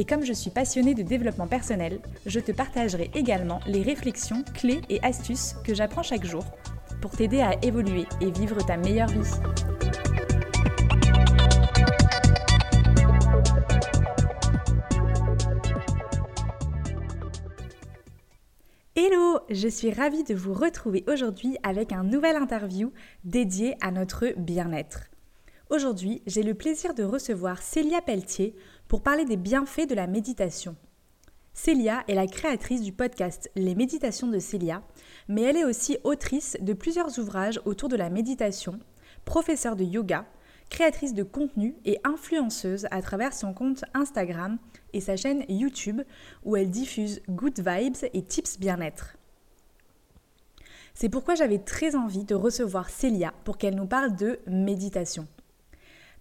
Et comme je suis passionnée de développement personnel, je te partagerai également les réflexions, clés et astuces que j'apprends chaque jour pour t'aider à évoluer et vivre ta meilleure vie. Hello, je suis ravie de vous retrouver aujourd'hui avec un nouvel interview dédié à notre bien-être. Aujourd'hui, j'ai le plaisir de recevoir Célia Pelletier pour parler des bienfaits de la méditation. Célia est la créatrice du podcast Les méditations de Célia, mais elle est aussi autrice de plusieurs ouvrages autour de la méditation, professeure de yoga, créatrice de contenu et influenceuse à travers son compte Instagram et sa chaîne YouTube où elle diffuse good vibes et tips bien-être. C'est pourquoi j'avais très envie de recevoir Célia pour qu'elle nous parle de méditation.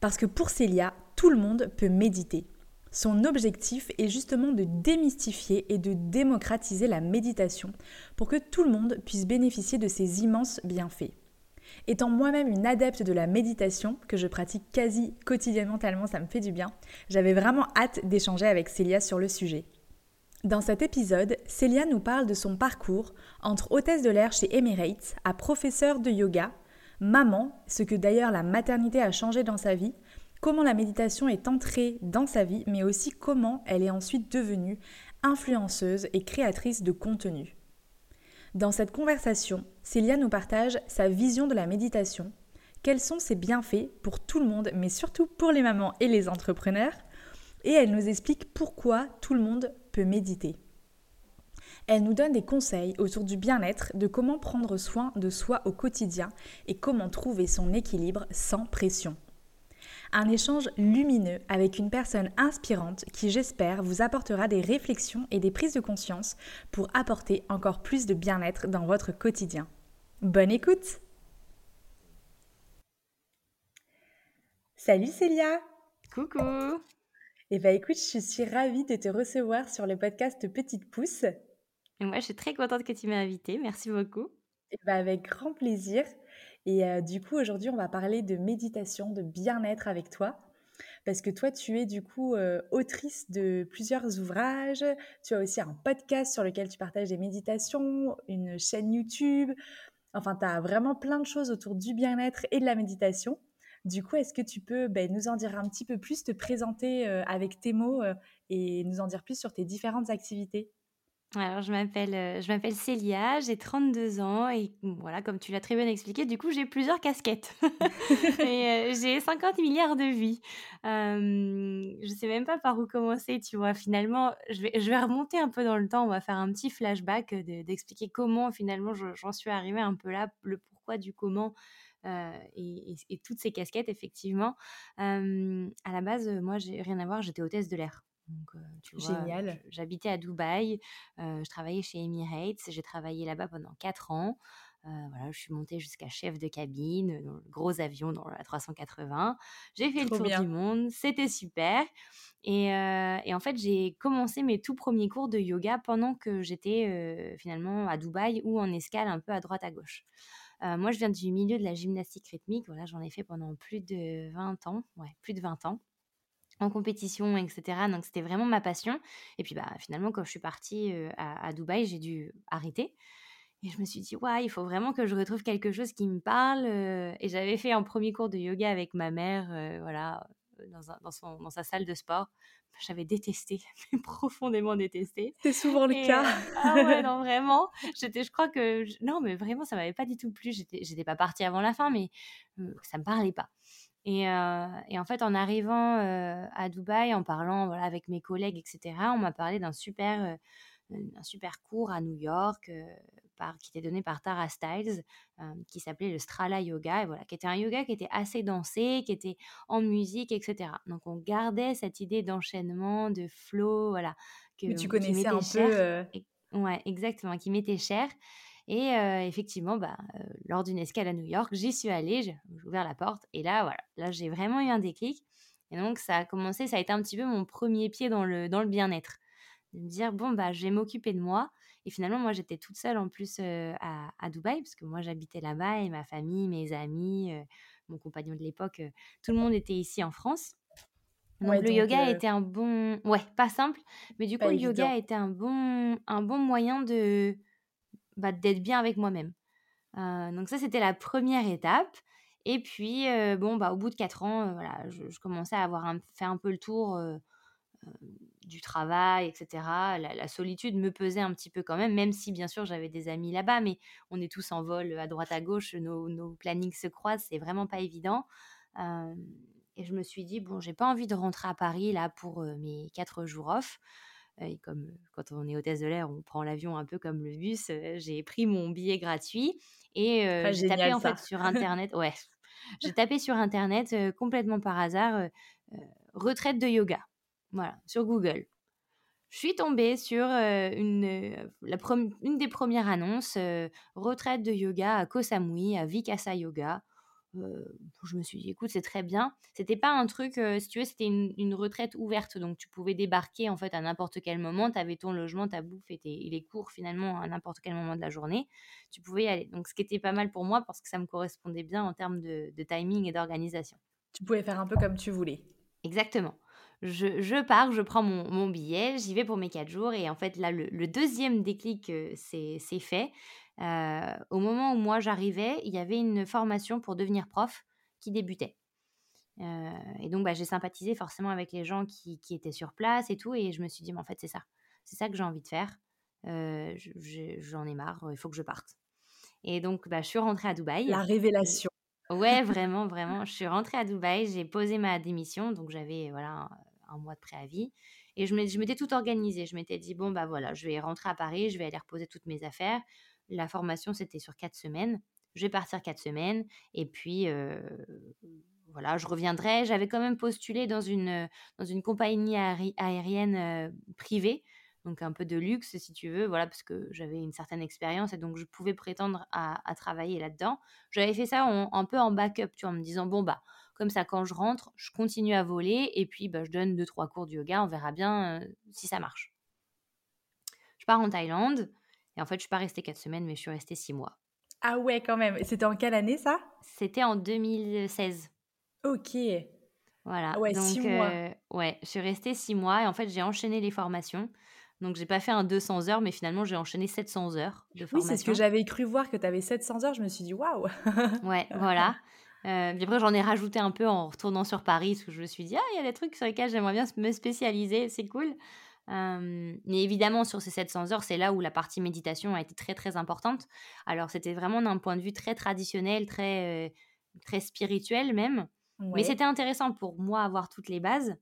Parce que pour Célia, tout le monde peut méditer. Son objectif est justement de démystifier et de démocratiser la méditation pour que tout le monde puisse bénéficier de ses immenses bienfaits. Étant moi-même une adepte de la méditation, que je pratique quasi quotidiennement tellement ça me fait du bien, j'avais vraiment hâte d'échanger avec Célia sur le sujet. Dans cet épisode, Célia nous parle de son parcours entre hôtesse de l'air chez Emirates à professeur de yoga, maman, ce que d'ailleurs la maternité a changé dans sa vie, comment la méditation est entrée dans sa vie, mais aussi comment elle est ensuite devenue influenceuse et créatrice de contenu. Dans cette conversation, Célia nous partage sa vision de la méditation, quels sont ses bienfaits pour tout le monde, mais surtout pour les mamans et les entrepreneurs, et elle nous explique pourquoi tout le monde peut méditer. Elle nous donne des conseils autour du bien-être, de comment prendre soin de soi au quotidien et comment trouver son équilibre sans pression. Un échange lumineux avec une personne inspirante qui, j'espère, vous apportera des réflexions et des prises de conscience pour apporter encore plus de bien-être dans votre quotidien. Bonne écoute Salut Célia Coucou Eh bien écoute, je suis ravie de te recevoir sur le podcast Petite Pouce. Et moi, je suis très contente que tu m'aies invitée. Merci beaucoup. Eh ben, avec grand plaisir. Et euh, du coup, aujourd'hui, on va parler de méditation, de bien-être avec toi. Parce que toi, tu es du coup euh, autrice de plusieurs ouvrages. Tu as aussi un podcast sur lequel tu partages des méditations, une chaîne YouTube. Enfin, tu as vraiment plein de choses autour du bien-être et de la méditation. Du coup, est-ce que tu peux ben, nous en dire un petit peu plus, te présenter euh, avec tes mots et nous en dire plus sur tes différentes activités? Alors, je m'appelle, euh, je m'appelle Célia, j'ai 32 ans et voilà, comme tu l'as très bien expliqué, du coup, j'ai plusieurs casquettes et euh, j'ai 50 milliards de vies. Je je sais même pas par où commencer, tu vois. Finalement, je vais, je vais remonter un peu dans le temps. On va faire un petit flashback d'expliquer comment finalement j'en suis arrivée un peu là, le pourquoi du comment. Euh, et, et, toutes ces casquettes, effectivement. à la base, moi, j'ai rien à voir, j'étais hôtesse de l'air. Donc, tu Génial. J'habitais à Dubaï, je travaillais chez Emirates, j'ai travaillé là-bas pendant 4 ans. voilà, je suis montée jusqu'à chef de cabine dans le gros avion dans la 380. J'ai fait le tour du monde, c'était super. Et, et, en fait, j'ai commencé mes tout premiers cours de yoga pendant que j'étais finalement à Dubaï ou en escale un peu à droite à gauche. moi, je viens du milieu de la gymnastique rythmique. Voilà, j'en ai fait pendant plus de 20 ans. Ouais, plus de 20 ans en compétition, etc. Donc c'était vraiment ma passion. Et puis bah finalement, quand je suis partie à, Dubaï, j'ai dû arrêter. Et je me suis dit, ouais, il faut vraiment que je retrouve quelque chose qui me parle. et j'avais fait un premier cours de yoga avec ma mère, voilà, dans, son, dans, sa salle de sport. J'avais détesté, profondément détesté. C'est souvent le cas. ah ouais, non, vraiment. J'étais, je crois que, non, mais vraiment, ça m'avait pas du tout plu. J'étais, j'étais pas partie avant la fin, mais ça me parlait pas. Euh, et, en fait, en arrivant euh, à Dubaï, en parlant voilà, avec mes collègues, etc., on m'a parlé d'un super, euh, un super cours à New York par, qui était donné par Tara Styles, qui s'appelait le Strala Yoga, et voilà, qui était un yoga qui était assez dansé, qui était en musique, etc. Donc on gardait cette idée d'enchaînement, de flow, voilà. Que, tu connaissais un peu. ouais, exactement, qui m'était cher. Et effectivement, bah, lors d'une escale à New York, j'y suis allée, j'ai ouvert la porte, et là, voilà, là j'ai vraiment eu un déclic. Et donc ça a commencé, ça a été un petit peu mon premier pied dans le, dans le bien-être de me dire bon bah je vais m'occuper de moi et finalement moi j'étais toute seule en plus à, à, Dubaï parce que moi j'habitais là-bas et ma famille mes amis mon compagnon de l'époque tout le monde était ici en France donc le yoga était un bon ouais pas simple mais du coup le yoga était un bon un bon moyen de bah, d'être bien avec moi-même donc ça c'était la première étape et puis bon bah au bout de quatre ans voilà je, commençais à avoir un, fait un peu le tour du travail, etc. La, solitude me pesait un petit peu quand même, même si bien sûr j'avais des amis là-bas, mais on est tous en vol à droite à gauche, nos, nos plannings se croisent, c'est vraiment pas évident. et je me suis dit, bon, j'ai pas envie de rentrer à Paris là pour mes quatre jours off. Et comme quand on est hôtesse de l'air, on prend l'avion un peu comme le bus, j'ai pris mon billet gratuit et j'ai tapé en fait sur internet. Ouais, j'ai tapé sur internet complètement par hasard retraite de yoga. Voilà, sur Google. Je suis tombée sur une, la une des premières annonces, retraite de yoga à Koh Samui, à Vikasa Yoga. Je me suis dit, écoute, c'est très bien. C'était pas un truc, si tu veux, c'était une, retraite ouverte, donc tu pouvais débarquer en fait à n'importe quel moment. Tu avais ton logement, ta bouffe et les cours finalement à n'importe quel moment de la journée. Tu pouvais y aller. Donc, ce qui était pas mal pour moi parce que ça me correspondait bien en termes de timing et d'organisation. Tu pouvais faire un peu comme tu voulais. Exactement je, pars, je prends mon, billet, j'y vais pour mes quatre jours. Et en fait, là, le, deuxième déclic, c'est fait. Au moment où moi j'arrivais, il y avait une formation pour devenir prof qui débutait. et donc, bah, j'ai sympathisé forcément avec les gens qui, étaient sur place et tout. Et je me suis dit, mais en fait, c'est ça. C'est ça que j'ai envie de faire. J'en ai marre, il faut que je parte. Et donc, bah, je suis rentrée à Dubaï. La révélation. Ouais, vraiment, vraiment. Je suis rentrée à Dubaï, j'ai posé ma démission, donc j'avais voilà un mois de préavis. Et je m'étais tout organisée. Je m'étais dit, bon, bah voilà, je vais rentrer à Paris, je vais aller reposer toutes mes affaires. La formation, c'était sur quatre semaines. Je vais partir quatre semaines. Et puis, voilà, je reviendrai. J'avais quand même postulé dans une, dans une compagnie aérienne privée donc un peu de luxe si tu veux, voilà, parce que j'avais une certaine expérience et donc je pouvais prétendre à, travailler là-dedans. J'avais fait ça un peu en backup, tu vois, en me disant, bon, bah, comme ça, quand je rentre, je continue à voler et puis bah, je donne deux, trois cours de yoga, on verra bien si ça marche. Je pars en Thaïlande et en fait, je suis pas restée quatre semaines, mais je suis restée six mois. Ah ouais, quand même. C'était en quelle année ça? C'était en 2016. Ok. Voilà. Ah ouais, donc, six mois. Euh, ouais, je suis restée six mois et en fait, j'ai enchaîné les formations. Donc, j'ai pas fait un 200 heures, mais finalement, j'ai enchaîné 700 heures de formation. Oui, c'est ce que j'avais cru voir que tu avais 700 heures. Je me suis dit, waouh Ouais, voilà. Euh, puis après, j'en ai rajouté un peu en retournant sur Paris, parce que je me suis dit, ah, il y a des trucs sur lesquels j'aimerais bien me spécialiser, c'est cool. Euh, mais évidemment, sur ces 700 heures, c'est là où la partie méditation a été très, très importante. Alors, c'était vraiment d'un point de vue très traditionnel, très, euh, très spirituel même. Mais c'était intéressant pour moi avoir toutes les bases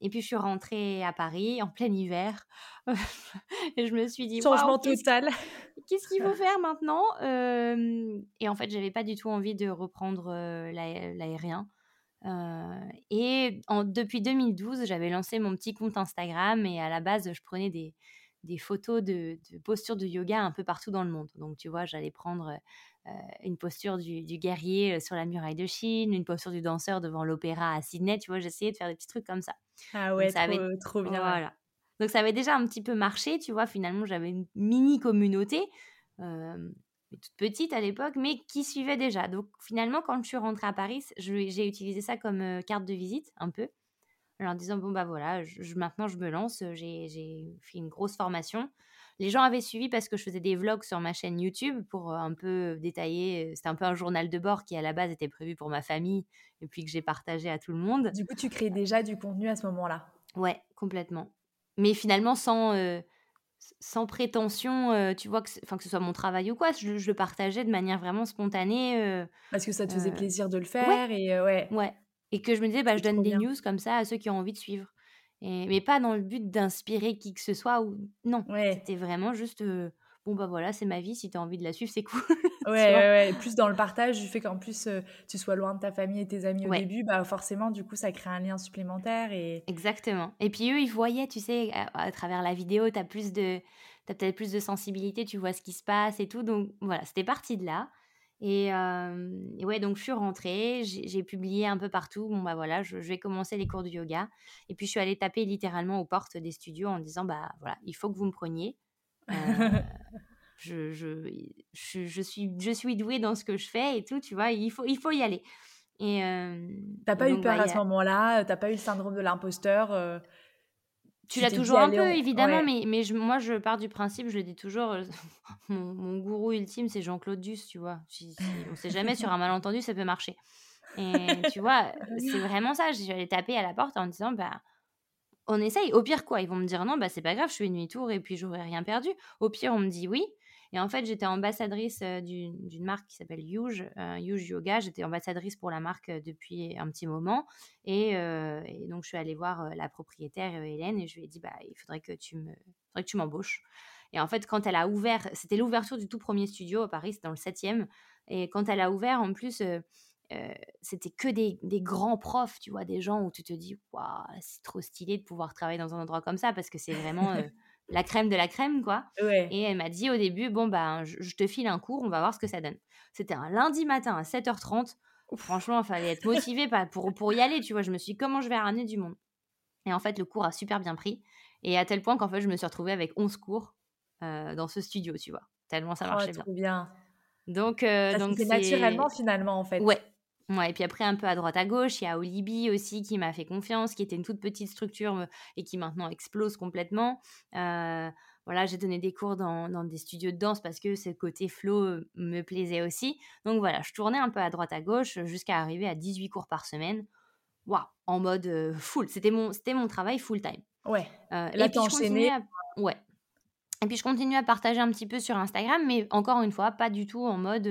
et puis je suis rentrée à Paris en plein hiver et je me suis dit changement total. Qu'est-ce qu'il faut faire maintenant? Et en fait, j'avais pas du tout envie de reprendre l'aérien. Et en, depuis 2012, j'avais lancé mon petit compte Instagram et à la base, je prenais des, des photos de, de postures de yoga un peu partout dans le monde. Donc, tu vois, j'allais prendre euh, une posture du, guerrier sur la muraille de Chine, une posture du danseur devant l'opéra à Sydney. Tu vois, j'essayais de faire des petits trucs comme ça. Ah ouais, ça trop, avait... trop bien. Voilà. Donc ça avait déjà un petit peu marché, tu vois. Finalement, j'avais une mini communauté, euh, toute petite à l'époque, mais qui suivait déjà. Donc finalement, quand je suis rentrée à Paris, j'ai utilisé ça comme carte de visite, un peu. En disant, bon, bah voilà, je, maintenant je me lance, j'ai fait une grosse formation. Les gens avaient suivi parce que je faisais des vlogs sur ma chaîne YouTube pour euh, un peu détailler. Euh, c'était un peu un journal de bord qui, à la base, était prévu pour ma famille et puis que j'ai partagé à tout le monde. Du coup, tu crées déjà du contenu à ce moment-là Ouais, complètement. Mais finalement, sans, euh, sans prétention, tu vois, que, que ce soit mon travail ou quoi, je, le partageais de manière vraiment spontanée. parce que ça te faisait plaisir de le faire et ouais. Ouais. Et que je me disais, bah, je donne des news comme ça à ceux qui ont envie de suivre mais pas dans le but d'inspirer qui que ce soit ou non c'était vraiment juste bon bah voilà, c'est ma vie, si tu as envie de la suivre, c'est cool. ouais, ouais, plus dans le partage, du fait qu'en plus tu sois loin de ta famille et tes amis au début, bah forcément, du coup, ça crée un lien supplémentaire. Et... Exactement. Et puis eux, ils voyaient, tu sais, à, travers la vidéo, tu as plus de. As peut-être plus de sensibilité, tu vois ce qui se passe et tout. Donc voilà, c'était parti de là. Et, ouais, donc je suis rentrée, j'ai publié un peu partout. Bon, bah voilà, je, vais commencer les cours de yoga. Et puis je suis allée taper littéralement aux portes des studios en disant, bah voilà, il faut que vous me preniez. Je, je, je, suis, je suis douée dans ce que je fais et tout, tu vois, il faut, il faut y aller. Et t'as pas eu peur bah, à ce moment-là T'as pas eu le syndrome de l'imposteur tu l'as toujours un peu, évidemment, mais, mais moi, je pars du principe, je le dis toujours, euh, mon, gourou ultime, c'est Jean-Claude Duss, tu vois. on ne sait jamais, sur un malentendu, ça peut marcher. Et tu vois, c'est vraiment ça. J'allais taper à la porte en disant, bah, on essaye. Au pire, quoi Ils vont me dire, non, bah, c'est pas grave, je fais une demi-tour et puis j'aurais rien perdu. Au pire, on me dit oui. Et en fait, j'étais ambassadrice d'une marque qui s'appelle Yuge, Yuge Yoga. J'étais ambassadrice pour la marque depuis un petit moment. Et, donc, je suis allée voir la propriétaire, Hélène, et je lui ai dit, bah, il faudrait que tu me, m'embauches. Et en fait, quand elle a ouvert, c'était l'ouverture du tout premier studio à Paris, c'était dans le 7e. Et quand elle a ouvert, en plus, c'était que des, des, grands profs, tu vois, des gens où tu te dis, waouh, c'est trop stylé de pouvoir travailler dans un endroit comme ça parce que c'est vraiment la crème de la crème, quoi. Et elle m'a dit au début, bon, bah, je, te file un cours, on va voir ce que ça donne. C'était un lundi matin à 7h30. Franchement, il fallait être motivé pour, pour y aller, tu vois. Je me suis dit, comment je vais ramener du monde? Et en fait, le cours a super bien pris. Et à tel point qu'en fait, je me suis retrouvée avec 11 cours euh, dans ce studio, tu vois. Tellement ça oh, marchait bien. bien. Donc, euh, donc c'est naturellement finalement en fait. Ouais, Ouais, et puis après, un peu à droite à gauche, il y a Olibi aussi qui m'a fait confiance, qui était une toute petite structure et qui maintenant explose complètement. Euh, voilà, j'ai donné des cours dans, dans, des studios de danse parce que ce côté flow me plaisait aussi. Donc voilà, je tournais un peu à droite à gauche jusqu'à arriver à 18 cours par semaine. Waouh, en mode full. C'était mon, c'était mon travail full time. Ouais. Euh, Là, t'as enchaîné. Ouais. Et puis je continue à partager un petit peu sur Instagram, mais encore une fois, pas du tout en mode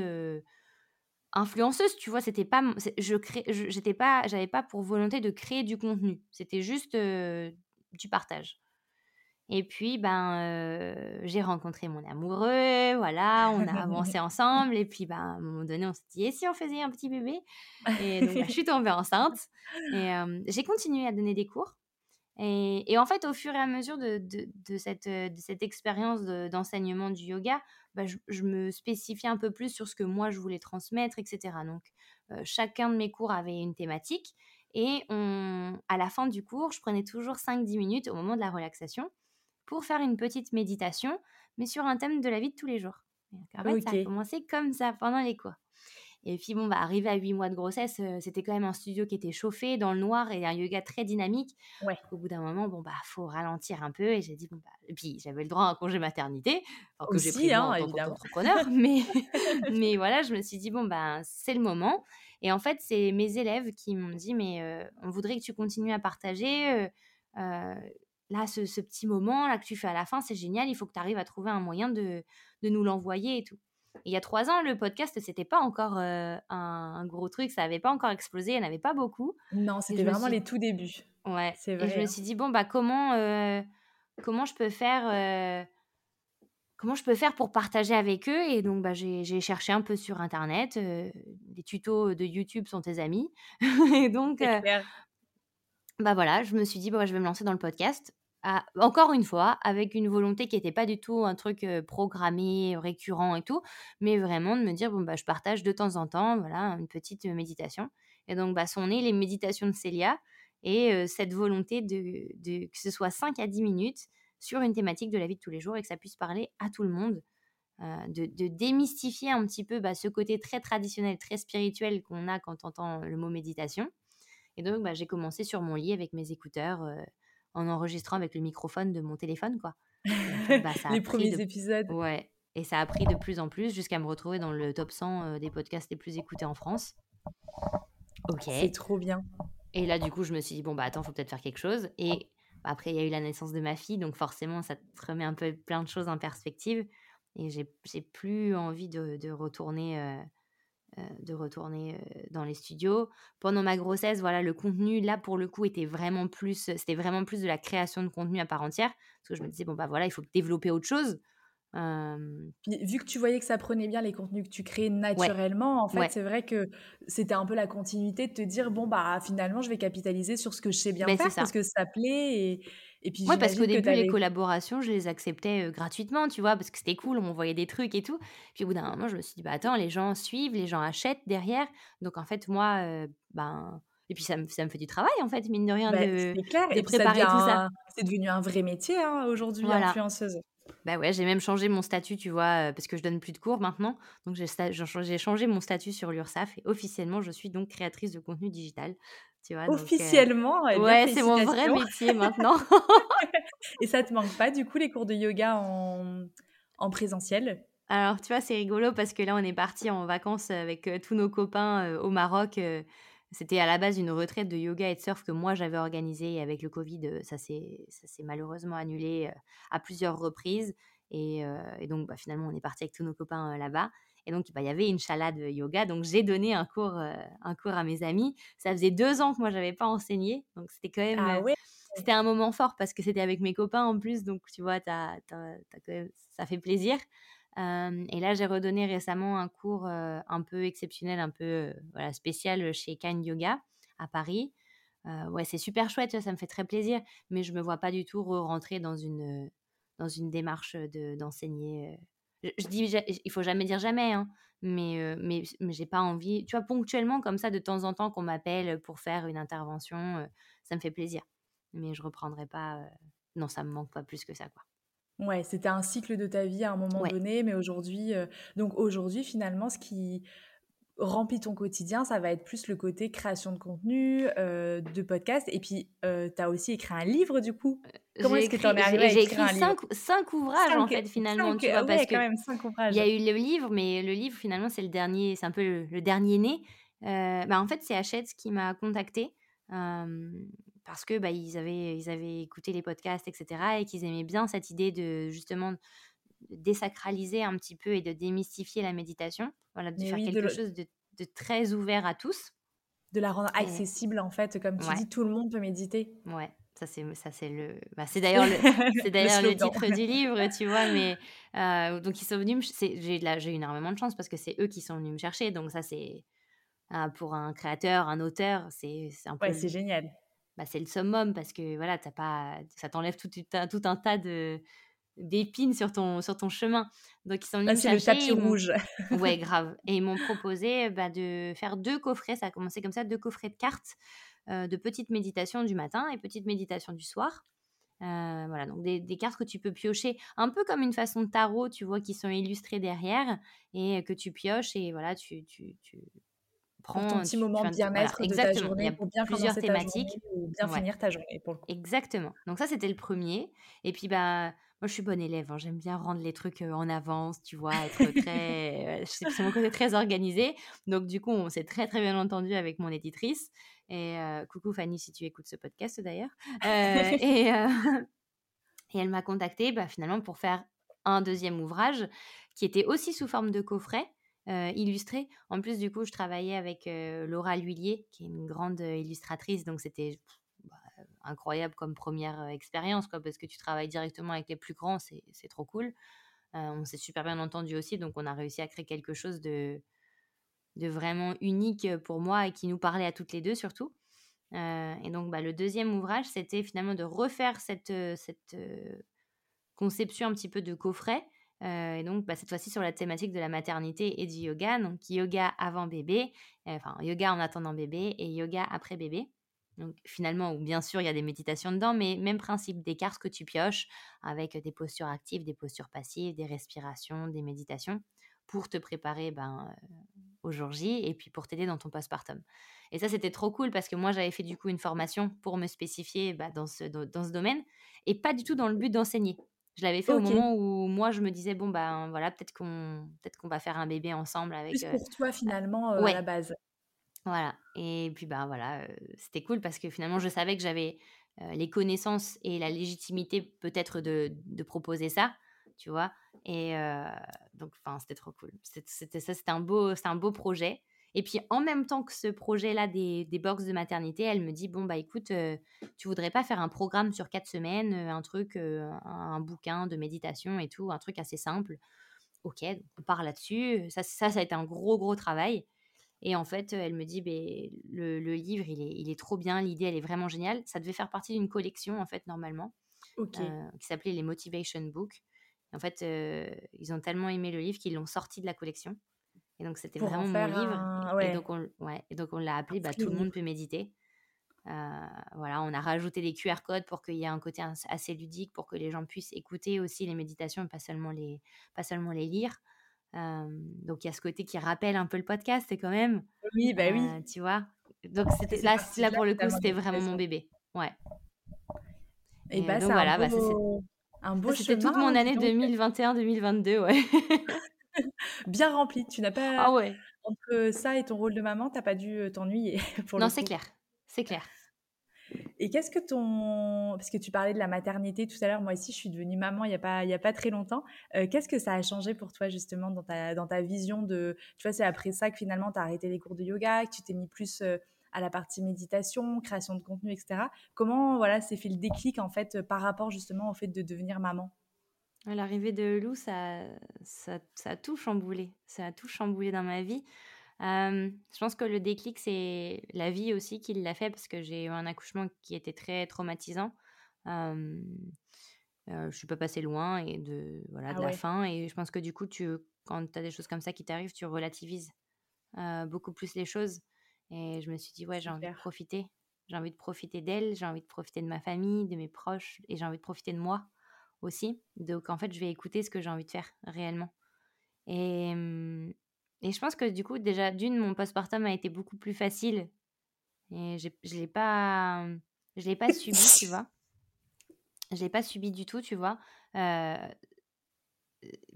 influenceuse, tu vois, c'était pas je crée j'étais pas j'avais pas pour volonté de créer du contenu, c'était juste du partage. Et puis ben j'ai rencontré mon amoureux, voilà, on a avancé ensemble et puis ben à un moment donné on s'est dit et si on faisait un petit bébé? Et donc bah, je suis tombée enceinte et j'ai continué à donner des cours. Et, en fait, au fur et à mesure de, de, cette, de cette expérience d'enseignement du yoga, bah, je, me spécifiais un peu plus sur ce que moi je voulais transmettre, etc. Donc, chacun de mes cours avait une thématique. Et on, à la fin du cours, je prenais toujours 5-10 minutes au moment de la relaxation pour faire une petite méditation, mais sur un thème de la vie de tous les jours. en fait, ça a commencé comme ça pendant les cours. Et puis, bon, bah, arrivé à 8 mois de grossesse, c'était quand même un studio qui était chauffé, dans le noir et un yoga très dynamique. Ouais. Au bout d'un moment, bon, bah, faut ralentir un peu. Et j'ai dit, bon, bah, et puis j'avais le droit à un congé maternité, enfin, que j'ai pris hein, en tant qu'entrepreneur. mais, mais voilà, je me suis dit, bon, bah, c'est le moment. Et en fait, c'est mes élèves qui m'ont dit, mais on voudrait que tu continues à partager. là, ce, ce, petit moment là que tu fais à la fin, c'est génial. Il faut que tu arrives à trouver un moyen de, de nous l'envoyer et tout il y a trois ans, le podcast, c'était pas encore un, gros truc, ça n'avait pas encore explosé, il n'y en avait pas beaucoup. Non, c'était vraiment les tout débuts. Ouais, c'est vrai. Et je me suis dit, bon, bah, comment, comment je peux faire. Comment je peux faire pour partager avec eux? Et donc, bah, j'ai cherché un peu sur Internet. les tutos de YouTube sont tes amis. et donc, bah voilà, je me suis dit, bah, je vais me lancer dans le podcast encore une fois, avec une volonté qui n'était pas du tout un truc programmé, récurrent et tout, mais vraiment de me dire, bon, bah, je partage de temps en temps, voilà, une petite méditation. Et donc, bah, sont nées les méditations de Célia et cette volonté de, que ce soit 5 à 10 minutes sur une thématique de la vie de tous les jours et que ça puisse parler à tout le monde. de, démystifier un petit peu bah, ce côté très traditionnel, très spirituel qu'on a quand on entend le mot méditation. Et donc, bah, j'ai commencé sur mon lit avec mes écouteurs en enregistrant avec le microphone de mon téléphone, quoi. Bah, les premiers épisodes. Ouais. Et ça a pris de plus en plus jusqu'à me retrouver dans le top 100 euh, des podcasts les plus écoutés en France. Ok. C'est trop bien. Et là, du coup, je me suis dit, bon, bah attends, faut peut-être faire quelque chose. Et bah, après, il y a eu la naissance de ma fille, donc forcément, ça te remet un peu plein de choses en perspective. Et j'ai plus envie de, de retourner euh, euh, de retourner euh, dans les studios. Pendant ma grossesse, voilà, le contenu là pour le coup était vraiment plus, c'était vraiment plus de la création de contenu à part entière, parce que je me disais bon bah voilà, il faut développer autre chose. vu que tu voyais que ça prenait bien les contenus que tu créais naturellement, en fait, c'est vrai que c'était un peu la continuité de te dire bon bah finalement je vais capitaliser sur ce que je sais bien faire parce que ça plaît et, et puis ouais, parce qu'au début les collaborations je les acceptais gratuitement, tu vois, parce que c'était cool, on m'envoyait des trucs et tout. Puis au bout d'un moment je me suis dit bah attends les gens suivent, les gens achètent derrière, donc en fait moi ben et puis ça me, ça me fait du travail en fait mine de rien bah, de, clair. de préparer tout ça. C'est devenu un vrai métier hein, aujourd'hui influenceuse. Bah ouais, j'ai même changé mon statut, tu vois, parce que je donne plus de cours maintenant. Donc j'ai changé mon statut sur l'URSAF et officiellement, je suis donc créatrice de contenu digital. Tu vois, officiellement eh Ouais, c'est mon vrai métier maintenant. et ça te manque pas, du coup, les cours de yoga en, en présentiel? Alors, tu vois, c'est rigolo parce que là, on est parti en vacances avec tous nos copains au Maroc. C'était à la base une retraite de yoga et de surf que moi j'avais organisée. avec le Covid, ça s'est malheureusement annulé à plusieurs reprises. Et, donc bah, finalement, on est parti avec tous nos copains là-bas. Et donc, bah, il y avait une chalade yoga. Donc, j'ai donné un cours, un cours à mes amis. Ça faisait deux ans que moi, je n'avais pas enseigné. Donc, c'était quand même. Ah c'était un moment fort parce que c'était avec mes copains en plus. Donc, tu vois, ça fait plaisir et là, j'ai redonné récemment un cours un peu exceptionnel, un peu voilà, spécial chez Kine Yoga à Paris. ouais, c'est super chouette, ça me fait très plaisir, mais je me vois pas du tout re-rentrer dans une, dans une démarche d'enseigner. Je, dis, il faut jamais dire jamais, hein, mais, mais, mais j'ai pas envie. Tu vois, ponctuellement, comme ça, de temps en temps, qu'on m'appelle pour faire une intervention, ça me fait plaisir. Mais je reprendrai pas. non, ça me manque pas plus que ça, quoi. Ouais, c'était un cycle de ta vie à un moment donné, mais aujourd'hui, donc aujourd'hui, finalement, ce qui remplit ton quotidien, ça va être plus le côté création de contenu, euh, de podcast. Et puis, euh, tu as aussi écrit un livre, du coup. Comment est-ce que tu en es arrivé à écrire écrit cinq, cinq ouvrages, en fait, finalement. tu vois, parce quand même, cinq ouvrages. Il y a eu le livre, mais le livre, finalement, c'est le dernier, c'est un peu le, dernier né. bah, en fait, c'est Hachette qui m'a contacté parce que bah, ils, avaient, ils avaient écouté les podcasts, etc. et qu'ils aimaient bien cette idée de justement désacraliser un petit peu et de démystifier la méditation. Voilà, de faire quelque chose de, de, très ouvert à tous. De la rendre accessible, en fait, comme tu dis, tout le monde peut méditer. Ouais. Ça c'est ça c'est le bah, c'est d'ailleurs le c'est d'ailleurs le, titre du livre tu vois mais euh, donc ils sont venus j'ai là j'ai eu énormément de chance parce que c'est eux qui sont venus me chercher donc ça c'est euh, pour un créateur un auteur c'est un peu ouais, c'est génial bah, c'est le summum parce que voilà, as pas, ça t'enlève tout, tout, un tas de d'épines sur ton, sur ton chemin. Donc ils sont venus le tapis rouge. ouais, grave. Et ils m'ont proposé bah, de faire deux coffrets. Ça a commencé comme ça, deux coffrets de cartes, euh, de petites méditations du matin et petites méditations du soir. Euh, voilà, donc des, des, cartes que tu peux piocher, un peu comme une façon de tarot, tu vois, qui sont illustrées derrière et que tu pioches et voilà, tu, tu, tu prends ton petit moment bien-être de ta journée pour bien plusieurs thématiques ou bien finir ta journée. Exactement. Donc ça c'était le premier. Et puis bah moi je suis bonne élève, hein. j'aime bien rendre les trucs en avance, tu vois, être très, c'est mon côté très organisé. Donc du coup on s'est très très bien entendu avec mon éditrice. Et coucou Fanny si tu écoutes ce podcast d'ailleurs. et, et elle m'a contactée bah, finalement pour faire un deuxième ouvrage qui était aussi sous forme de coffret euh, illustré. En plus, du coup, je travaillais avec euh, Laura Lhuillier, qui est une grande euh, illustratrice, donc c'était incroyable comme première expérience, parce que tu travailles directement avec les plus grands, c'est trop cool. on s'est super bien entendu aussi, donc on a réussi à créer quelque chose de, vraiment unique pour moi et qui nous parlait à toutes les deux surtout. et donc, bah, le deuxième ouvrage, c'était finalement de refaire cette, conception un petit peu de coffret, et donc, bah, cette fois-ci sur la thématique de la maternité et du yoga. Donc, yoga avant bébé, enfin, yoga en attendant bébé et yoga après bébé. Donc, finalement, bien sûr, il y a des méditations dedans, mais même principe, des cartes que tu pioches avec des postures actives, des postures passives, des respirations, des méditations pour te préparer ben, au jour J et puis pour t'aider dans ton postpartum. Et ça, c'était trop cool parce que moi, j'avais fait du coup une formation pour me spécifier bah, dans, ce, dans ce domaine et pas du tout dans le but d'enseigner. Je l'avais fait au moment où moi je me disais bon ben voilà peut-être qu'on peut-être qu'on va faire un bébé ensemble avec. Plus pour toi finalement à la base. Voilà et puis ben voilà c'était cool parce que finalement je savais que j'avais les connaissances et la légitimité peut-être de, proposer ça tu vois et donc enfin c'était trop cool c'était ça c'était un beau un beau projet Et puis en même temps que ce projet-là des, des box de maternité, elle me dit bon bah écoute, tu voudrais pas faire un programme sur quatre semaines, un truc, un, bouquin de méditation et tout, un truc assez simple? Ok, on part là-dessus. Ça, ça, ça a été un gros gros travail. Et en fait, elle me dit ben, le, le, livre il est, il est trop bien, l'idée elle est vraiment géniale. Ça devait faire partie d'une collection en fait normalement, qui s'appelait les Motivation Books. En fait, ils ont tellement aimé le livre qu'ils l'ont sorti de la collection. Et donc, c'était vraiment mon livre. Et, donc, on, ouais, et donc, on l'a appelé bah, Tout le monde peut méditer. Euh, voilà, on a rajouté des QR codes pour qu'il y ait un côté assez ludique, pour que les gens puissent écouter aussi les méditations et pas seulement les, pas seulement les lire. Euh, donc il y a ce côté qui rappelle un peu le podcast, c'est quand même. Oui, bah oui. Euh, tu vois? Donc c'était là, là pour le coup, c'était vraiment mon bébé. Ouais. Et, bah, donc voilà, bah, un beau C'était toute mon année 2021-2022, ouais. bien rempli. Tu n'as pas. Ah ouais. Entre ça et ton rôle de maman, t'as pas dû t'ennuyer. Non, c'est clair. C'est clair. Et qu'est-ce que ton... Parce que tu parlais de la maternité tout à l'heure, moi aussi je suis devenue maman il n'y a, pas, il a pas très longtemps. qu'est-ce que ça a changé pour toi justement dans ta, dans ta vision de... Tu vois, c'est après ça que finalement tu as arrêté les cours de yoga, que tu t'es mis plus à la partie méditation, création de contenu, etc. Comment voilà, s'est fait le déclic en fait par rapport justement au fait de devenir maman? L'arrivée de Lou, ça, ça, ça, a tout chamboulé. Ça a tout chamboulé dans ma vie. Je pense que le déclic, c'est la vie aussi qui l'a fait parce que j'ai eu un accouchement qui était très traumatisant. Euh, je suis pas passée loin et de, voilà, ah de la fin. Et je pense que du coup, tu, quand tu as des choses comme ça qui t'arrivent, tu relativises beaucoup plus les choses. Et je me suis dit, ouais, j'ai envie de profiter. J'ai envie de profiter d'elle, j'ai envie de profiter de ma famille, de mes proches, et j'ai envie de profiter de moi aussi. Donc en fait, je vais écouter ce que j'ai envie de faire réellement. Et, et je pense que du coup, déjà, d'une, mon postpartum a été beaucoup plus facile. Et je ne l'ai pas, je l'ai pas subi, tu vois. Je l'ai pas subi du tout, tu vois. Euh,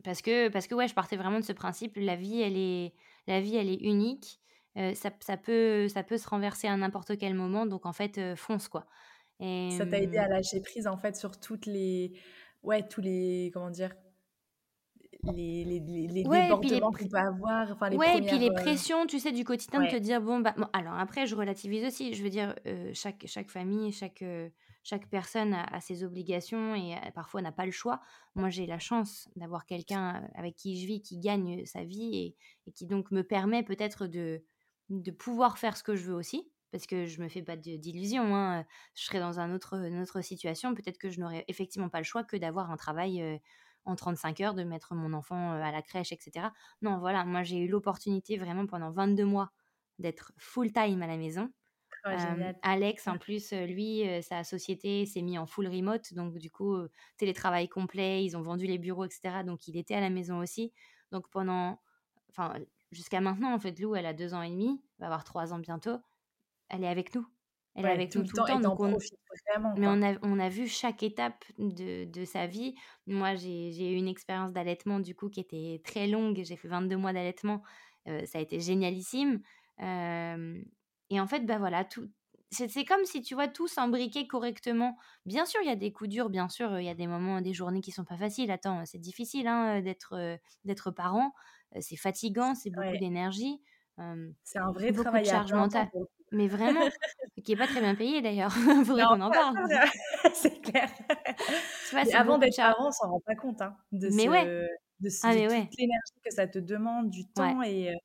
parce que, parce que ouais, je partais vraiment de ce principe, la vie, elle est, la vie, elle est unique. Euh, ça, ça, peut, ça peut se renverser à n'importe quel moment. Donc, en fait, euh, fonce, quoi. Et, ça t'a aidé à lâcher prise, en fait, sur toutes les, ouais, tous les, comment dire, les, les, les, les débordements qu'on peut avoir. Enfin, les ouais, et puis les euh, pressions, tu sais, du quotidien de te dire, bon, bah, bon, alors après, je relativise aussi. Je veux dire, euh, chaque, chaque famille, chaque, euh, chaque personne a, ses obligations et parfois n'a pas le choix. Moi, j'ai la chance d'avoir quelqu'un avec qui je vis, qui gagne sa vie et, et qui donc me permet peut-être de, de pouvoir faire ce que je veux aussi parce que je me fais pas d'illusions. Hein. Je serais dans un autre, une autre situation. Peut-être que je n'aurais effectivement pas le choix que d'avoir un travail en 35 heures, de mettre mon enfant à la crèche, etc. Non, voilà, moi j'ai eu l'opportunité vraiment pendant 22 mois d'être full-time à la maison. Oh, Alex, en plus, lui, sa société s'est mis en full remote, donc du coup, télétravail complet, ils ont vendu les bureaux, etc. Donc il était à la maison aussi. Donc pendant, enfin, jusqu'à maintenant, en fait, Lou, elle a deux ans et demi, va avoir trois ans bientôt elle est avec nous. Elle est avec nous tout le temps. donc on... Mais on a, on a vu chaque étape de, de sa vie. Moi, j'ai eu une expérience d'allaitement, du coup, qui était très longue. J'ai fait 22 mois d'allaitement. Euh, ça a été génialissime. Euh, et en fait, bah voilà, tout, c'est comme si tu vois tout s'embriquer correctement. Bien sûr, il y a des coups durs, bien sûr, il y a des moments, des journées qui sont pas faciles. Attends, c'est difficile hein, d'être d'être parent, c'est fatigant, c'est beaucoup d'énergie. c'est un vrai travail de charge mentale. Mais vraiment, qui est pas très bien payé d'ailleurs. Faudrait qu'on en parle. c'est clair. Tu vois, avant d'être parent, on s'en rend pas compte hein, de, mais ouais. de, ah, toute l'énergie que ça te demande, du temps et.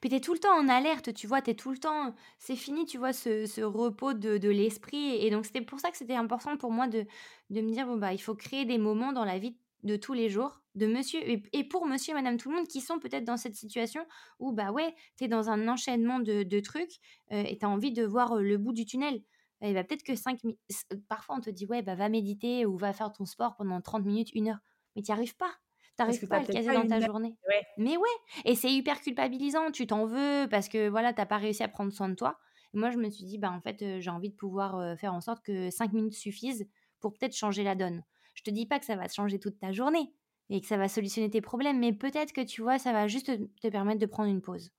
Puis tu es tout le temps en alerte, tu vois, tu es tout le temps. C'est fini, tu vois, ce, ce repos de, de l'esprit. Et donc, c'était pour ça que c'était important pour moi de, de me dire bon, bah, il faut créer des moments dans la vie de tous les jours de monsieur et pour monsieur et madame tout le monde qui sont peut-être dans cette situation où bah ouais tu es dans un enchaînement de, de trucs euh, et tu as envie de voir euh, le bout du tunnel et bah peut-être que 5 minutes parfois on te dit ouais bah va méditer ou va faire ton sport pendant 30 minutes une heure mais tu arrives pas T'arrives pas à le caser dans ta journée. Mais ouais, et c'est hyper culpabilisant. Tu t'en veux parce que voilà, t'as pas réussi à prendre soin de toi. Et moi, je me suis dit, bah en fait, euh, j'ai envie de pouvoir faire en sorte que 5 minutes suffisent pour peut-être changer la donne. Je te dis pas que ça va changer toute ta journée et que ça va solutionner tes problèmes, mais peut-être que tu vois, ça va juste te, permettre de prendre une pause.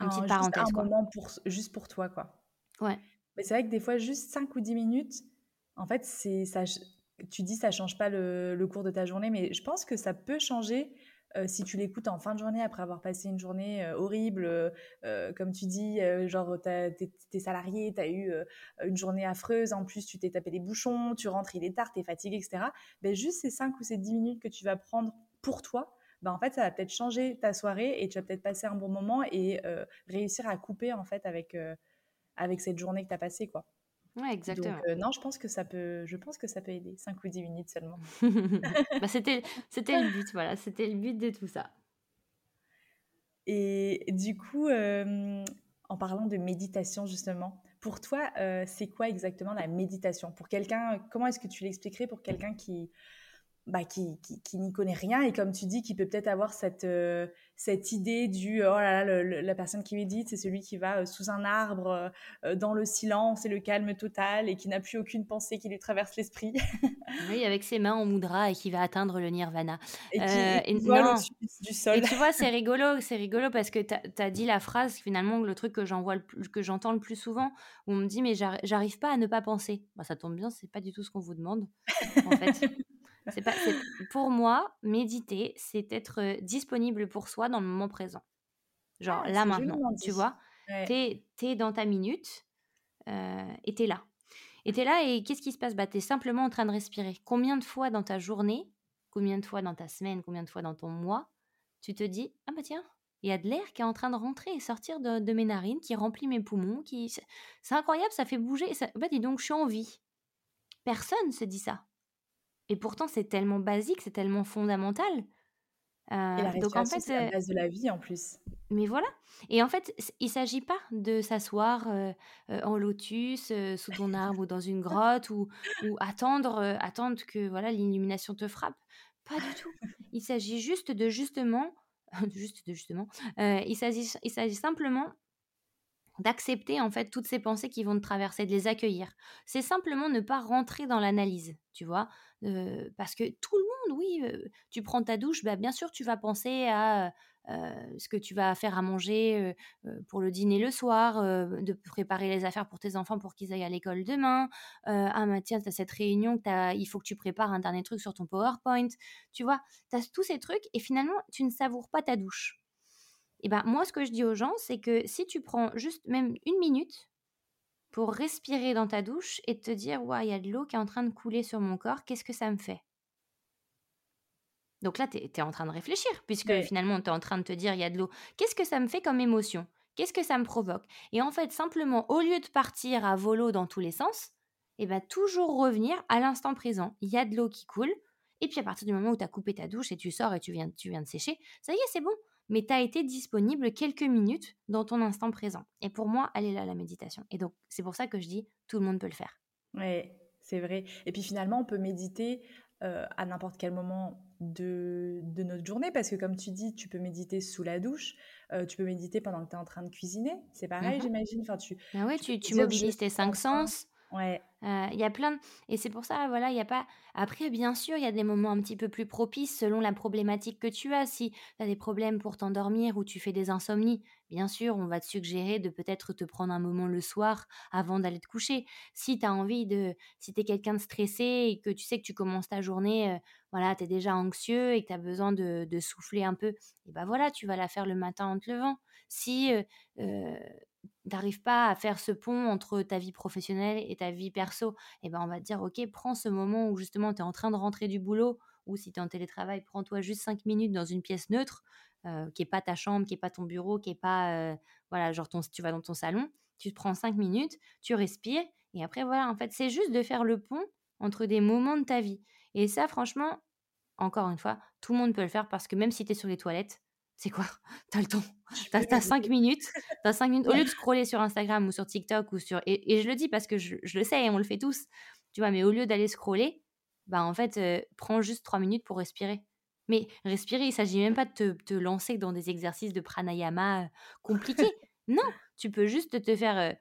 Une petite parenthèse. un moment pour, juste pour toi, quoi. Ouais. Mais c'est vrai que des fois, juste 5 ou 10 minutes, en fait, c'est ça. Tu dis ça change pas le, le, cours de ta journée, mais je pense que ça peut changer si tu l'écoutes en fin de journée après avoir passé une journée horrible, comme tu dis, genre t'es salarié, t'as eu une journée affreuse, en plus tu t'es tapé des bouchons, tu rentres, il est tard, t'es fatigué, etc. Ben, juste ces 5 ou ces 10 minutes que tu vas prendre pour toi, ben, en fait, ça va peut-être changer ta soirée et tu vas peut-être passer un bon moment et réussir à couper en fait avec, avec cette journée que tu as passée, quoi. Ouais, exactement. Donc, non, je pense que ça peut, je pense que ça peut aider. 5 ou 10 minutes seulement. bah, c'était, c'était le but, voilà. C'était le but de tout ça. Et du coup, en parlant de méditation, justement, pour toi, c'est quoi exactement la méditation? Pour quelqu'un, comment est-ce que tu l'expliquerais pour quelqu'un qui, bah, qui, qui, n'y connaît rien et comme tu dis, qui peut peut-être avoir cette, euh, cette idée du oh là là, la personne qui médite, c'est celui qui va euh, sous un arbre, euh, dans le silence et le calme total et qui n'a plus aucune pensée qui lui traverse l'esprit. oui, avec ses mains en mudra et qui va atteindre le nirvana. Et qui, vole du sol. Et tu vois, c'est rigolo, c'est rigolo parce que tu as, dit la phrase, finalement, le truc que j'entends le, que j'entends le plus souvent, où on me dit, mais j'arrive pas à ne pas penser. Bah, ça tombe bien, c'est pas du tout ce qu'on vous demande, en fait. C'est pas, pour moi, méditer, c'est être disponible pour soi dans le moment présent. Genre ah, là maintenant, tu vois, tu es, dans ta minute euh, et tu es là. Et tu es là et qu'est-ce qui se passe? Bah, Tu es simplement en train de respirer. Combien de fois dans ta journée, combien de fois dans ta semaine, combien de fois dans ton mois, tu te dis Ah bah tiens, il y a de l'air qui est en train de rentrer et sortir de, mes narines, qui remplit mes poumons. qui C'est incroyable, ça fait bouger. Ça... Bah dis donc, je suis en vie. Personne se dit ça. Et pourtant, c'est tellement basique, c'est tellement fondamental. Euh, et la donc en fait, c'est la base de la vie en plus. Mais voilà. Et en fait, il s'agit pas de s'asseoir euh, euh, en lotus sous ton arbre ou dans une grotte ou, ou attendre, attendre que voilà l'illumination te frappe. Pas du tout. Il s'agit juste de justement, juste de justement. il s'agit, il s'agit simplement d'accepter en fait toutes ces pensées qui vont te traverser, de les accueillir. C'est simplement ne pas rentrer dans l'analyse, tu vois, parce que tout le monde, oui, tu prends ta douche, bah, bien sûr tu vas penser à ce que tu vas faire à manger pour le dîner le soir, de préparer les affaires pour tes enfants pour qu'ils aillent à l'école demain. ah bah, tiens, tu as cette réunion, il faut que tu prépares un dernier truc sur ton PowerPoint. Tu vois, tu as tous ces trucs et finalement tu ne savoures pas ta douche. Et ben moi, ce que je dis aux gens, c'est que si tu prends juste même une minute pour respirer dans ta douche et te dire, ouais, il y a de l'eau qui est en train de couler sur mon corps, qu'est-ce que ça me fait? Donc là, tu es, en train de réfléchir, puisque finalement, tu es en train de te dire, il y a de l'eau. Qu'est-ce que ça me fait comme émotion? Qu'est-ce que ça me provoque? Et en fait, simplement, au lieu de partir à volo dans tous les sens, et ben toujours revenir à l'instant présent. Il y a de l'eau qui coule, et puis à partir du moment où tu as coupé ta douche et tu sors et tu viens, tu viens de sécher, ça y est, c'est bon mais tu as été disponible quelques minutes dans ton instant présent. Et pour moi, elle est là, la méditation. Et donc, c'est pour ça que je dis, tout le monde peut le faire. Oui, c'est vrai. Et puis finalement, on peut méditer euh, à n'importe quel moment de, de, notre journée, parce que comme tu dis, tu peux méditer sous la douche, euh, tu peux méditer pendant que tu es en train de cuisiner. C'est pareil, mmh j'imagine. Enfin, tu, ah ouais, tu, tu mobilises tes cinq sens. Ouais. Il y a plein de... Et c'est pour ça, voilà, il y a pas... Après, bien sûr, il y a des moments un petit peu plus propices selon la problématique que tu as. Si tu as des problèmes pour t'endormir ou tu fais des insomnies, bien sûr, on va te suggérer de peut-être te prendre un moment le soir avant d'aller te coucher. Si tu as envie de... Si tu es quelqu'un de stressé et que tu sais que tu commences ta journée, voilà, tu es déjà anxieux et que tu as besoin de, de, souffler un peu, et ben voilà, tu vas la faire le matin en te levant. Si n'arrives pas à faire ce pont entre ta vie professionnelle et ta vie perso, et eh ben on va te dire ok, prends ce moment où justement tu es en train de rentrer du boulot ou si tu es en télétravail, prends-toi juste 5 minutes dans une pièce neutre euh, qui est pas ta chambre, qui est pas ton bureau, qui est pas euh, voilà, genre tu vas dans ton salon, tu te prends 5 minutes, tu respires et après voilà, en fait, c'est juste de faire le pont entre des moments de ta vie. Et ça franchement, encore une fois, tout le monde peut le faire parce que même si tu es sur les toilettes, c'est quoi? T'as le temps. T'as as cinq minutes. As cinq minutes. Au lieu de scroller sur Instagram ou sur TikTok ou sur. Et, et je le dis parce que je, je, le sais, on le fait tous. Tu vois, mais au lieu d'aller scroller, bah en fait, euh, prends juste trois minutes pour respirer. Mais respirer, il s'agit même pas de te, te, lancer dans des exercices de pranayama euh, compliqués. non, tu peux juste te faire. Euh,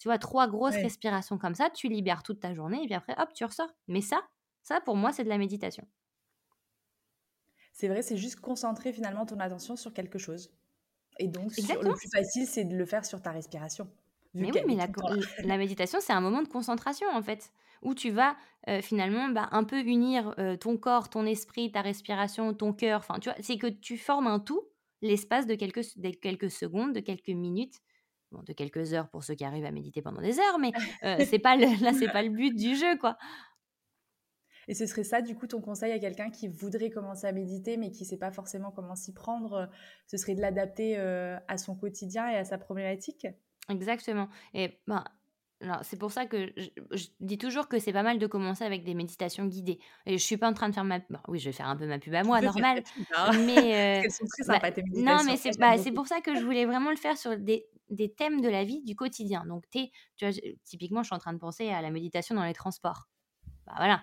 tu vois, trois grosses respirations comme ça, tu libères toute ta journée et puis après, hop, tu ressors. Mais ça, ça pour moi, c'est de la méditation. C'est vrai, c'est juste concentrer finalement ton attention sur quelque chose. Et donc, le plus facile, c'est de le faire sur ta respiration. Mais oui, mais la, la méditation, c'est un moment de concentration en fait, où tu vas finalement bah, un peu unir ton corps, ton esprit, ta respiration, ton cœur. Enfin, tu vois, c'est que tu formes un tout l'espace de quelques, de quelques secondes, de quelques minutes. Bon, de quelques heures pour ceux qui arrivent à méditer pendant des heures, mais c'est pas le, là, c'est pas le but du jeu, quoi. Et ce serait ça, du coup, ton conseil à quelqu'un qui voudrait commencer à méditer, mais qui ne sait pas forcément comment s'y prendre Ce serait de l'adapter à son quotidien et à sa problématique? Exactement. Et ben, c'est pour ça que je, dis toujours que c'est pas mal de commencer avec des méditations guidées. Et je suis pas en train de faire ma... oui, je vais faire un peu ma pub à moi, normal. Hein. Mais... Sont très bah, sympas, tes méditations. Non, mais c'est bah, pour ça que je voulais vraiment le faire sur des, des thèmes de la vie du quotidien. Donc, es, tu vois, typiquement, je suis en train de penser à la méditation dans les transports. Bah, voilà.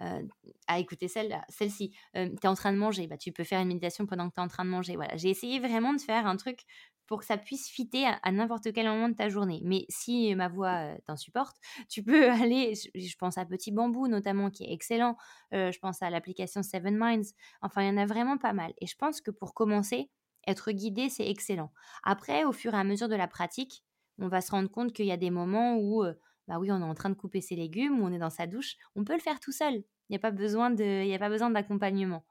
Euh, à écouter celle celle-ci. Euh, tu es en train de manger, bah, tu peux faire une méditation pendant que tu es en train de manger. Voilà, j'ai essayé vraiment de faire un truc pour que ça puisse fitter à, n'importe quel moment de ta journée. Mais si ma voix euh, t'insupporte, tu peux aller, je, pense à Petit Bambou notamment, qui est excellent, je pense à l'application Seven Minds, enfin, il y en a vraiment pas mal. Et je pense que pour commencer, être guidé, c'est excellent. Après, au fur et à mesure de la pratique, on va se rendre compte qu'il y a des moments où bah oui, on est en train de couper ses légumes ou on est dans sa douche, on peut le faire tout seul. Il n'y a pas besoin de, il a pas besoin d'accompagnement.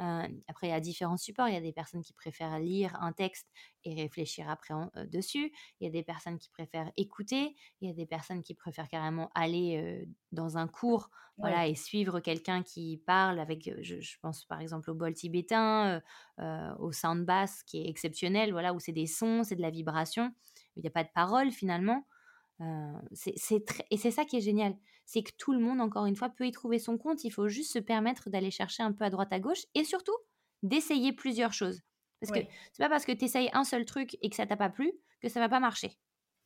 Euh, après, il y a différents supports. Il y a des personnes qui préfèrent lire un texte et réfléchir après euh, dessus. Il y a des personnes qui préfèrent écouter. Il y a des personnes qui préfèrent carrément aller euh, dans un cours voilà, et suivre quelqu'un qui parle avec, je, je, pense par exemple au bol tibétain, au sound bass qui est exceptionnel, voilà, où c'est des sons, c'est de la vibration. Il n'y a pas de parole finalement c'est et c'est ça qui est génial, c'est que tout le monde, encore une fois, peut y trouver son compte. Il faut juste se permettre d'aller chercher un peu à droite à gauche et surtout d'essayer plusieurs choses. Parce que c'est pas parce que tu essayes un seul truc et que ça t'a pas plu que ça va pas marcher.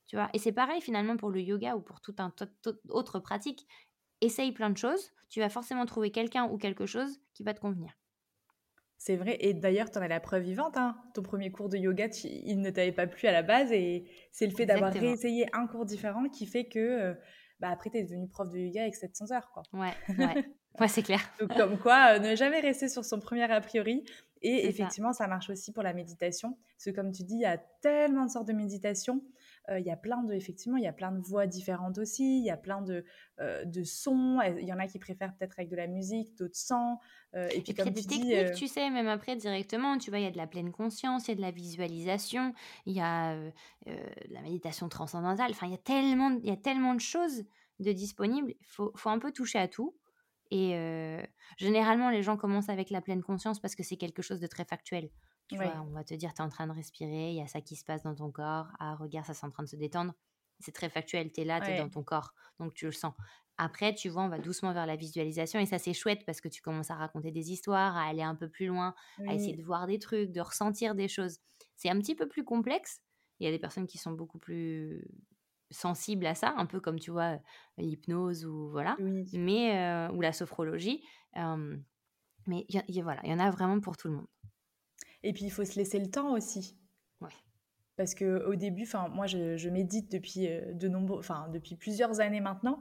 Tu vois? Et c'est pareil finalement pour le yoga ou pour toute un autre pratique. Essaye plein de choses, tu vas forcément trouver quelqu'un ou quelque chose qui va te convenir. C'est vrai. Et d'ailleurs, tu en as la preuve vivante. Hein. Ton premier cours de yoga, il ne t'avait pas plu à la base. Et c'est le fait d'avoir réessayé un cours différent qui fait que euh, bah, après, tu es devenu prof de yoga avec 700 heures. Quoi. Ouais, ouais. ouais c'est clair. Donc, comme quoi, euh, ne jamais rester sur son premier a priori. Et effectivement, ça. marche aussi pour la méditation. Parce que comme tu dis, il y a tellement de sortes de méditation. Euh, il y a plein de, effectivement, il y a plein de voix différentes aussi. Il y a plein de, euh, de sons. Il y en a qui préfèrent peut-être avec de la musique, d'autres sans. Euh, et puis, comme tu dis, techniques, tu sais, même après directement, tu vois, il y a de la pleine conscience, il y a de la visualisation, il y a la méditation transcendantale. Enfin, il y a tellement, il y a tellement de choses de disponibles. Il faut, faut un peu toucher à tout. Et généralement, les gens commencent avec la pleine conscience parce que c'est quelque chose de très factuel. Tu vois, on va te dire, tu es en train de respirer, il y a ça qui se passe dans ton corps. Ah, regarde, ça c'est en train de se détendre. C'est très factuel, tu es là, tu es dans ton corps, donc tu le sens. Après, tu vois, on va doucement vers la visualisation et ça c'est chouette parce que tu commences à raconter des histoires, à aller un peu plus loin, à essayer de voir des trucs, de ressentir des choses. C'est un petit peu plus complexe. Il y a des personnes qui sont beaucoup plus sensibles à ça, un peu comme tu vois l'hypnose ou voilà, mais euh, ou la sophrologie. mais y, voilà, il y en a vraiment pour tout le monde. Et puis, il faut se laisser le temps aussi. Ouais. Parce qu'au début, moi, je, je, médite depuis, euh, de nombreux, depuis plusieurs années maintenant.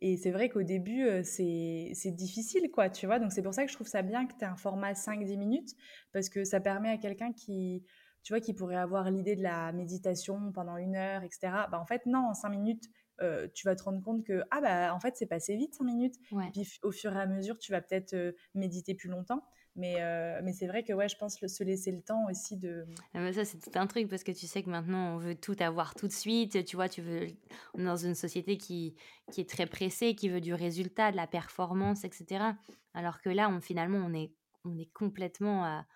Et c'est vrai qu'au début, euh, c'est difficile, quoi, tu vois. Donc, c'est pour ça que je trouve ça bien que tu aies un format 5-10 minutes, parce que ça permet à quelqu'un qui, tu vois, qui pourrait avoir l'idée de la méditation pendant une heure, etc. Bah, en fait, non, en 5 minutes, euh, tu vas te rendre compte que, ah, bah, en fait, c'est passé vite 5 minutes. Et puis, au fur et à mesure, tu vas peut-être méditer plus longtemps. Mais, euh, mais c'est vrai que ouais, je pense se laisser le temps aussi de. Ah ça, c'est tout un truc parce que tu sais que maintenant, on veut tout avoir tout de suite. Tu vois, tu veux. On est dans une société qui, qui est très pressée, qui veut du résultat, de la performance, etc. Alors que là, on, finalement, on est, on est complètement à,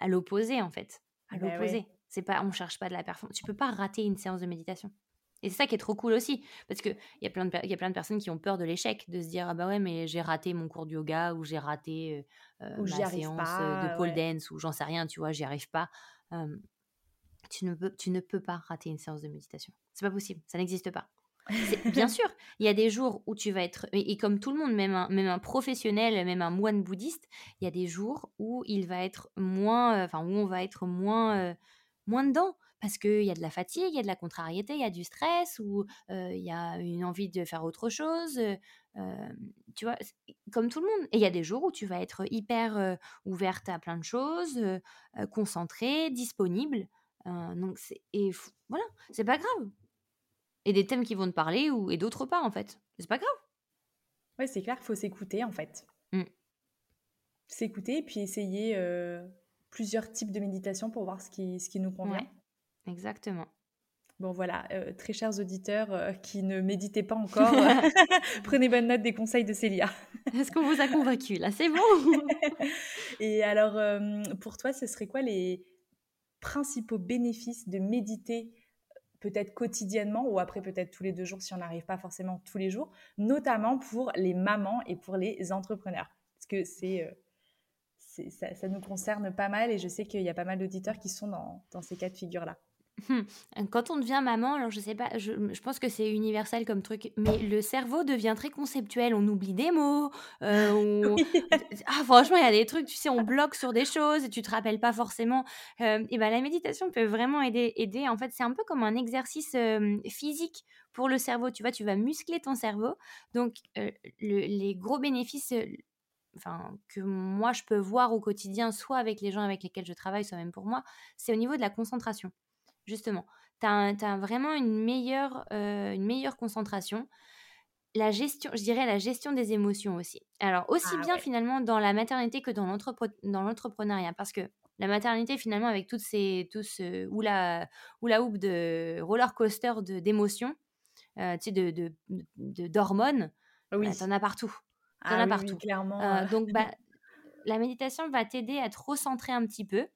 à, l'opposé, en fait. À bah l'opposé. C'est pas, on cherche pas de la performance. Tu peux pas rater une séance de méditation. Et c'est ça qui est trop cool aussi, parce qu'il y, a plein de, y a plein de personnes qui ont peur de l'échec, de se dire, ah bah ouais, mais j'ai raté mon cours de yoga, ou j'ai raté euh, ma séance de pole dance, ou j'en sais rien, tu vois, j'y arrive pas. tu, ne peux, tu ne peux pas rater une séance de méditation. C'est pas possible, ça n'existe pas. Bien sûr, il y a des jours où tu vas être, et, comme tout le monde, même un, même un professionnel, même un moine bouddhiste, il y a des jours où il va être moins, enfin, où on va être moins, moins dedans parce qu'il y a de la fatigue, il y a de la contrariété, il y a du stress ou il y a une envie de faire autre chose. tu vois, comme tout le monde. Et il y a des jours où tu vas être hyper ouverte à plein de choses, concentrée, disponible. donc et voilà, c'est pas grave. Et des thèmes qui vont te parler ou et d'autres pas en fait. C'est pas grave. Ouais, c'est clair, il faut s'écouter en fait. Mmh. S'écouter et puis essayer euh, plusieurs types de méditation pour voir ce qui, ce qui nous convient. Exactement. Bon voilà, euh, très chers auditeurs euh, qui ne méditez pas encore, prenez bonne note des conseils de Célia. Est-ce qu'on vous a convaincu? Là C'est bon Et alors, pour toi, ce serait quoi les principaux bénéfices de méditer peut-être quotidiennement ou après peut-être tous les deux jours si on n'arrive pas forcément tous les jours, notamment pour les mamans et pour les entrepreneurs? Parce que c'est, euh, ça, ça, nous concerne pas mal et je sais qu'il y a pas mal d'auditeurs qui sont dans, dans ces cas de figure-là. Hum, quand on devient maman, alors je sais pas, je, je pense que c'est universel comme truc, mais le cerveau devient très conceptuel. On oublie des mots. Euh, ah, franchement, il y a des trucs, tu sais, on bloque sur des choses et tu te rappelles pas forcément. Euh, et ben la méditation peut vraiment aider. aider. En fait, c'est un peu comme un exercice euh, physique pour le cerveau. Tu vois, tu vas muscler ton cerveau. Donc, les gros bénéfices enfin, que moi je peux voir au quotidien, soit avec les gens avec lesquels je travaille, soit même pour moi, c'est au niveau de la concentration justement. Tu as, vraiment une meilleure, euh, une meilleure concentration. La gestion, je dirais la gestion des émotions aussi. Alors, aussi ah bien finalement dans la maternité que dans l'entrepreneuriat. Parce que la maternité, finalement, avec toutes ces, tout ce oula, oula hoop de roller coaster d'émotions, euh, tu sais, de, d'hormones, de, oui. Bah, t'en as partout. T'en ah as partout. clairement. Euh, donc, bah, la méditation va t'aider à te recentrer un petit peu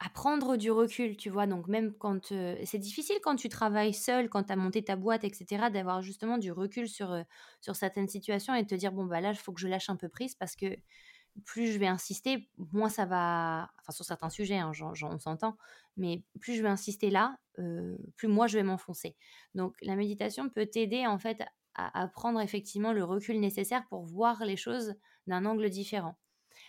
à prendre du recul, tu vois. Donc même quand c'est difficile quand tu travailles seul, quand tu as monté ta boîte, etc., d'avoir justement du recul sur, sur certaines situations et de te dire bon bah là il faut que je lâche un peu prise parce que plus je vais insister, moins ça va. Enfin sur certains sujets, hein, on s'entend, mais plus je vais insister là, plus moi je vais m'enfoncer. Donc la méditation peut t'aider en fait à prendre effectivement le recul nécessaire pour voir les choses d'un angle différent.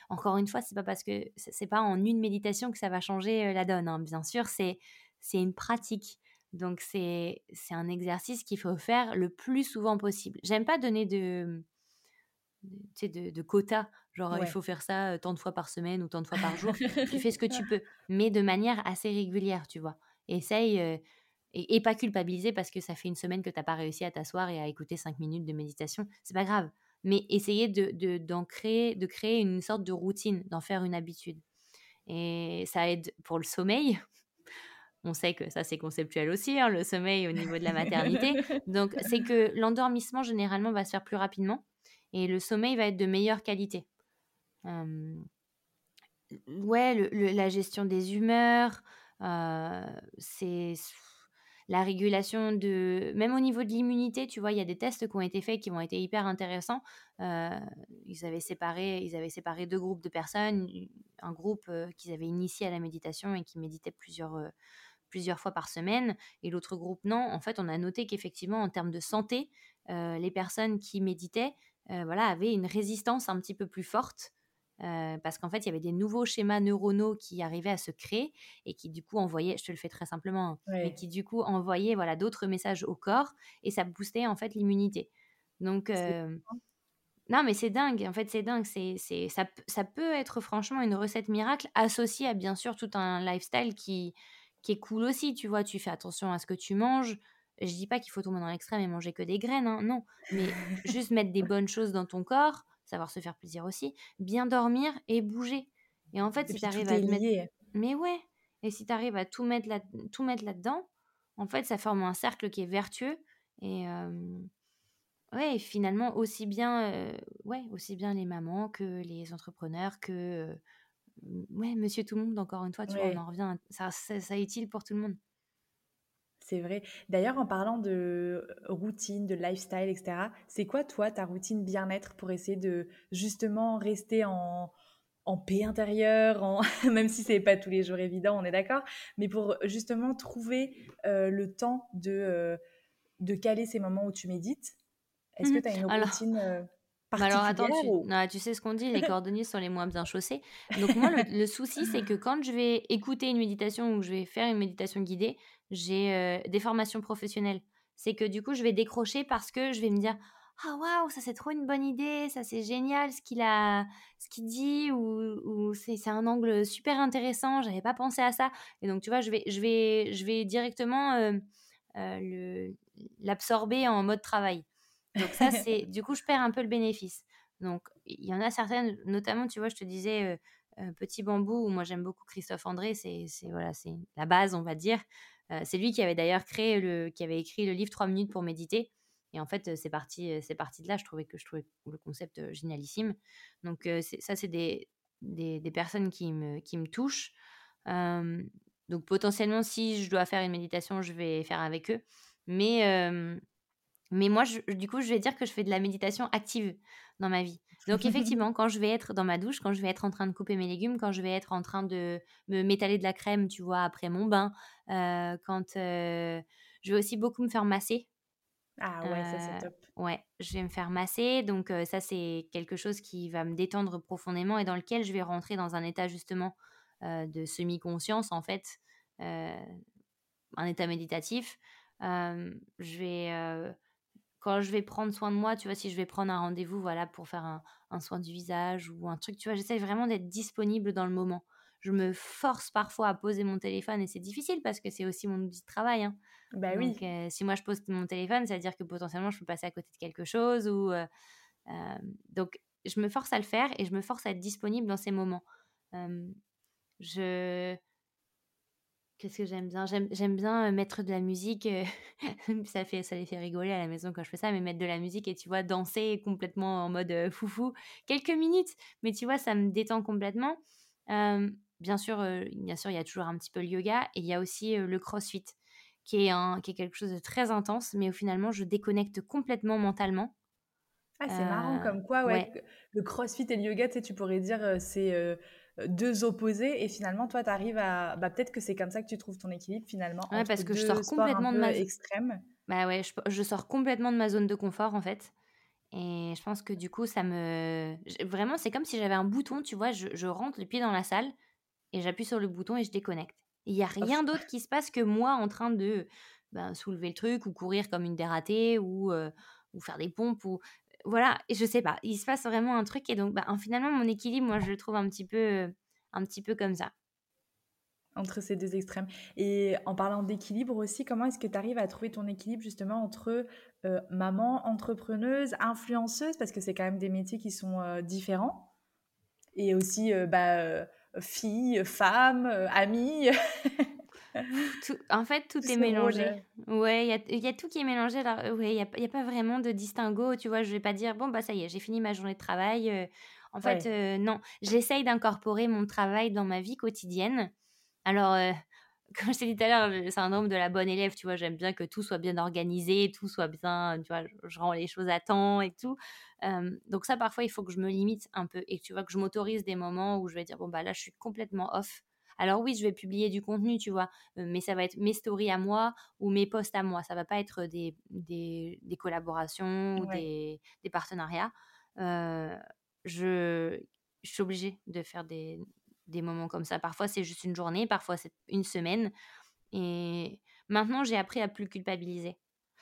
Encore une fois, c'est pas parce que c'est pas en une méditation que ça va changer la donne. Hein. Bien sûr, c'est c'est une pratique. Donc c'est c'est un exercice qu'il faut faire le plus souvent possible. J'aime pas donner de quotas, genre il faut faire ça tant de fois par semaine ou tant de fois par jour. tu fais ce que tu peux, mais de manière assez régulière, tu vois. Essaye et, et, pas culpabiliser parce que ça fait une semaine que tu n'as pas réussi à t'asseoir et à écouter cinq minutes de méditation. C'est pas grave mais essayer de, d'en créer, de créer une sorte de routine, d'en faire une habitude. Et ça aide pour le sommeil. On sait que ça, c'est conceptuel aussi, hein, le sommeil au niveau de la maternité. Donc, c'est que l'endormissement, généralement, va se faire plus rapidement et le sommeil va être de meilleure qualité. ouais, la gestion des humeurs, euh, c'est la régulation de... Même au niveau de l'immunité, tu vois, il y a des tests qui ont été faits qui ont été hyper intéressants. Euh, ils, avaient séparé, ils avaient séparé deux groupes de personnes. Un groupe euh, qu'ils avaient initié à la méditation et qui méditait plusieurs, euh, plusieurs fois par semaine, et l'autre groupe non. En fait, on a noté qu'effectivement, en termes de santé, les personnes qui méditaient voilà, avaient une résistance un petit peu plus forte euh, parce qu'en fait, il y avait des nouveaux schémas neuronaux qui arrivaient à se créer et qui du coup envoyaient, je te le fais très simplement, hein, mais qui du coup envoyaient voilà d'autres messages au corps et ça boostait en fait l'immunité. Donc euh, non, mais c'est dingue. En fait, c'est dingue. C'est, c'est, ça, ça peut être franchement une recette miracle associée à bien sûr tout un lifestyle qui, qui est cool aussi. Tu vois, tu fais attention à ce que tu manges. Je dis pas qu'il faut tomber dans l'extrême et manger que des graines, hein, non. Mais juste mettre des bonnes choses dans ton corps, savoir se faire plaisir aussi, bien dormir et bouger. Et en fait, si tu arrives à mettre... Mais ouais, et si tu arrives à tout mettre, là... tout mettre là-dedans, en fait, ça forme un cercle qui est vertueux. Et ouais, finalement, aussi bien, ouais, aussi bien les mamans que les entrepreneurs, que ouais, monsieur tout le monde, encore une fois, tu vois, on en revient. Ça, ça, ça est utile pour tout le monde? C'est vrai. D'ailleurs, en parlant de routine, de lifestyle, etc., c'est quoi, toi, ta routine bien-être pour essayer de justement rester en, paix intérieure, même si c'est pas tous les jours évident, on est d'accord, mais pour justement trouver euh, le temps de, euh, de caler ces moments où tu médites? Est-ce que mmh tu as une routine euh, alors attends, tu... tu sais ce qu'on dit, les cordonniers sont les moins bien chaussés. Donc moi, le, souci, c'est que quand je vais écouter une méditation ou je vais faire une méditation guidée, j'ai euh, des formations professionnelles. C'est que du coup, je vais décrocher parce que je vais me dire ah waouh, ça c'est trop une bonne idée, ça c'est génial ce qu'il a, ce qu'il dit ou, ou c'est un angle super intéressant, j'avais pas pensé à ça. Et donc tu vois, je vais, je vais, je vais directement euh, l'absorber en mode travail. Donc ça, c'est du coup, je perds un peu le bénéfice. Donc il y en a certaines, notamment, tu vois, je te disais Petit Bambou, où moi j'aime beaucoup Christophe André, c'est voilà, c'est la base, on va dire. C'est lui qui avait d'ailleurs créé le, qui avait écrit le livre 3 minutes pour méditer. Et en fait, c'est parti, c'est parti de là. Je trouvais que je trouvais le concept génialissime. Donc ça, c'est des, des, des, personnes qui me, qui me touchent. donc potentiellement, si je dois faire une méditation, je vais faire avec eux. Mais mais moi, du coup, je vais dire que je fais de la méditation active dans ma vie. Donc effectivement, quand je vais être dans ma douche, quand je vais être en train de couper mes légumes, quand je vais être en train de me m'étaler de la crème, tu vois, après mon bain, quand je vais aussi beaucoup me faire masser ah ouais, ça c'est top. Ouais, je vais me faire masser. Donc ça, c'est quelque chose qui va me détendre profondément et dans lequel je vais rentrer dans un état justement de semi-conscience, en fait, un état méditatif. je vais... quand je vais prendre soin de moi, tu vois, si je vais prendre un rendez-vous, voilà, pour faire un, un soin du visage ou un truc, tu vois, j'essaie vraiment d'être disponible dans le moment. Je me force parfois à poser mon téléphone et c'est difficile parce que c'est aussi mon outil de travail. Hein. Bah oui. si moi je pose mon téléphone, ça veut dire que potentiellement je peux passer à côté de quelque chose. Ou, donc je me force à le faire et je me force à être disponible dans ces moments. je. Qu'est-ce que j'aime bien? J'aime bien mettre de la musique. ça, fait, ça les fait rigoler à la maison quand je fais ça, mais mettre de la musique et tu vois, danser complètement en mode foufou. Quelques minutes, mais tu vois, ça me détend complètement. bien sûr, bien sûr, il y a toujours un petit peu le yoga et il y a aussi le crossfit qui est, un, qui est quelque chose de très intense, mais où finalement je déconnecte complètement mentalement. Ah, c'est marrant, comme quoi, ouais, le crossfit et le yoga, tu, tu pourrais dire c'est deux opposés, et finalement, toi, tu arrives à. Bah, Peut-être que c'est comme ça que tu trouves ton équilibre finalement. Ouais, parce que je sors complètement de ma. extrême. Bah ouais, je, je, sors complètement de ma zone de confort en fait. Et je pense que du coup, ça me. Vraiment, c'est comme si j'avais un bouton, tu vois, je, je rentre le pied dans la salle et j'appuie sur le bouton et je déconnecte. Il n'y a rien d'autre qui se passe que moi en train de ben, soulever le truc ou courir comme une dératée ou, ou faire des pompes ou voilà je sais pas il se passe vraiment un truc et donc ben, finalement mon équilibre moi je le trouve un petit peu un petit peu comme ça. Entre ces deux extrêmes. Et en parlant d'équilibre aussi comment est-ce que tu arrives à trouver ton équilibre justement entre maman entrepreneuse influenceuse? Parce que c'est quand même des métiers qui sont différents. Et aussi bah fille, femme, euh, amie. en fait, tout, est mélangé. Ouais, il y a, tout qui est mélangé. ouais, il n'y a, pas vraiment de distinguo. Tu vois, je vais pas dire, bon, bah ça y est, j'ai fini ma journée de travail. Euh. en fait, euh, non. J'essaye d'incorporer mon travail dans ma vie quotidienne. Alors, comme je t'ai dit tout à l'heure, le syndrome de la bonne élève, tu vois, j'aime bien que tout soit bien organisé, tout soit bien, tu vois, je rends les choses à temps et tout donc ça, parfois, il faut que je me limite un peu et tu vois que je m'autorise des moments où je vais dire bon bah là, je suis complètement off. Alors oui, je vais publier du contenu, tu vois, mais ça va être mes stories à moi ou mes posts à moi. Ça va pas être des, des, des collaborations ou des, des, partenariats. je, je suis obligée de faire des, des moments comme ça. Parfois, c'est juste une journée, parfois, c'est une semaine. Et maintenant, j'ai appris à plus culpabiliser.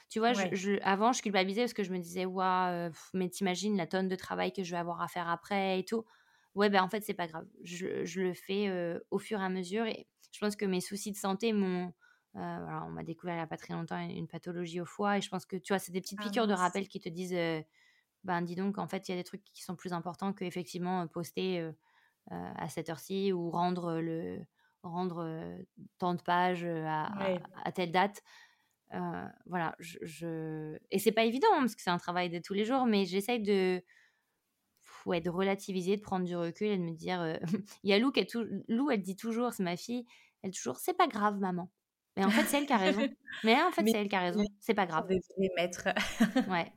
Tu vois, je, avant, je culpabilisais parce que je me disais, waouh, mais t'imagines la tonne de travail que je vais avoir à faire après et tout. Ouais, ben en fait, c'est pas grave. Je, je le fais au fur et à mesure. Et je pense que mes soucis de santé m'ont. voilà, on m'a découvert il n'y a pas très longtemps une pathologie au foie. Et je pense que, tu vois, c'est des petites ah piqûres de rappel qui te disent, ben dis donc, en fait, il y a des trucs qui sont plus importants que effectivement poster à cette heure-ci ou rendre le rendre tant de pages à, à, telle date voilà, je, je... et c'est pas évident hein, parce que c'est un travail de tous les jours, mais j'essaye de ouais, de relativiser, de prendre du recul et de me dire, il y a Lou qui est tout... Lou, elle dit toujours, c'est ma fille, elle dit toujours, c'est pas grave, maman. Mais en fait, c'est elle qui a raison. Mais en fait, c'est elle qui a raison. C'est pas grave. Les maîtres. ouais.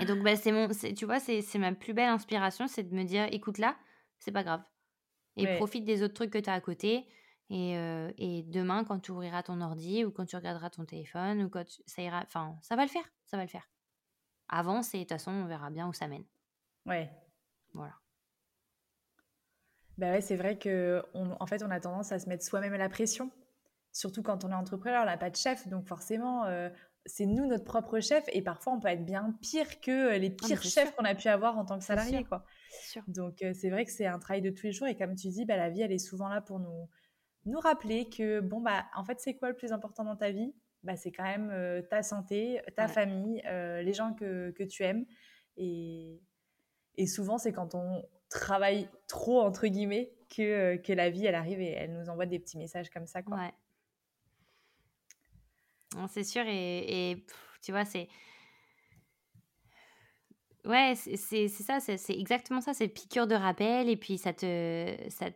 Et donc, bah, c'est mon, tu vois, c'est ma plus belle inspiration, c'est de me dire, écoute là, c'est pas grave. Et profite des autres trucs que tu as à côté. Et, demain, quand tu ouvriras ton ordi ou quand tu regarderas ton téléphone, ou quand ça ira, enfin, ça va le faire, ça va le faire. Avance et de toute façon, on verra bien où ça mène. Ouais. Voilà. Bah ouais, c'est vrai que en fait, on a tendance à se mettre soi-même la pression, surtout quand on est entrepreneur, on n'a pas de chef, donc forcément, c'est nous notre propre chef, et parfois on peut être bien pire que les ah, pires chefs qu'on a pu avoir en tant que salarié, quoi. Sûr. Donc c'est vrai que c'est un travail de tous les jours, et comme tu dis, bah, la vie, elle est souvent là pour nous nous rappeler que, bon, bah, en fait, c'est quoi le plus important dans ta vie? Bah, c'est quand même ta santé, ta famille, les gens que, que, tu aimes. Et, et souvent, c'est quand on travaille trop, entre guillemets, que, que la vie, elle arrive et elle nous envoie des petits messages comme ça. Quoi. Ouais. C'est sûr, et, tu vois, c'est. Ouais, c'est ça, c'est exactement ça, c'est piqûre de rappel, et puis ça te. Ça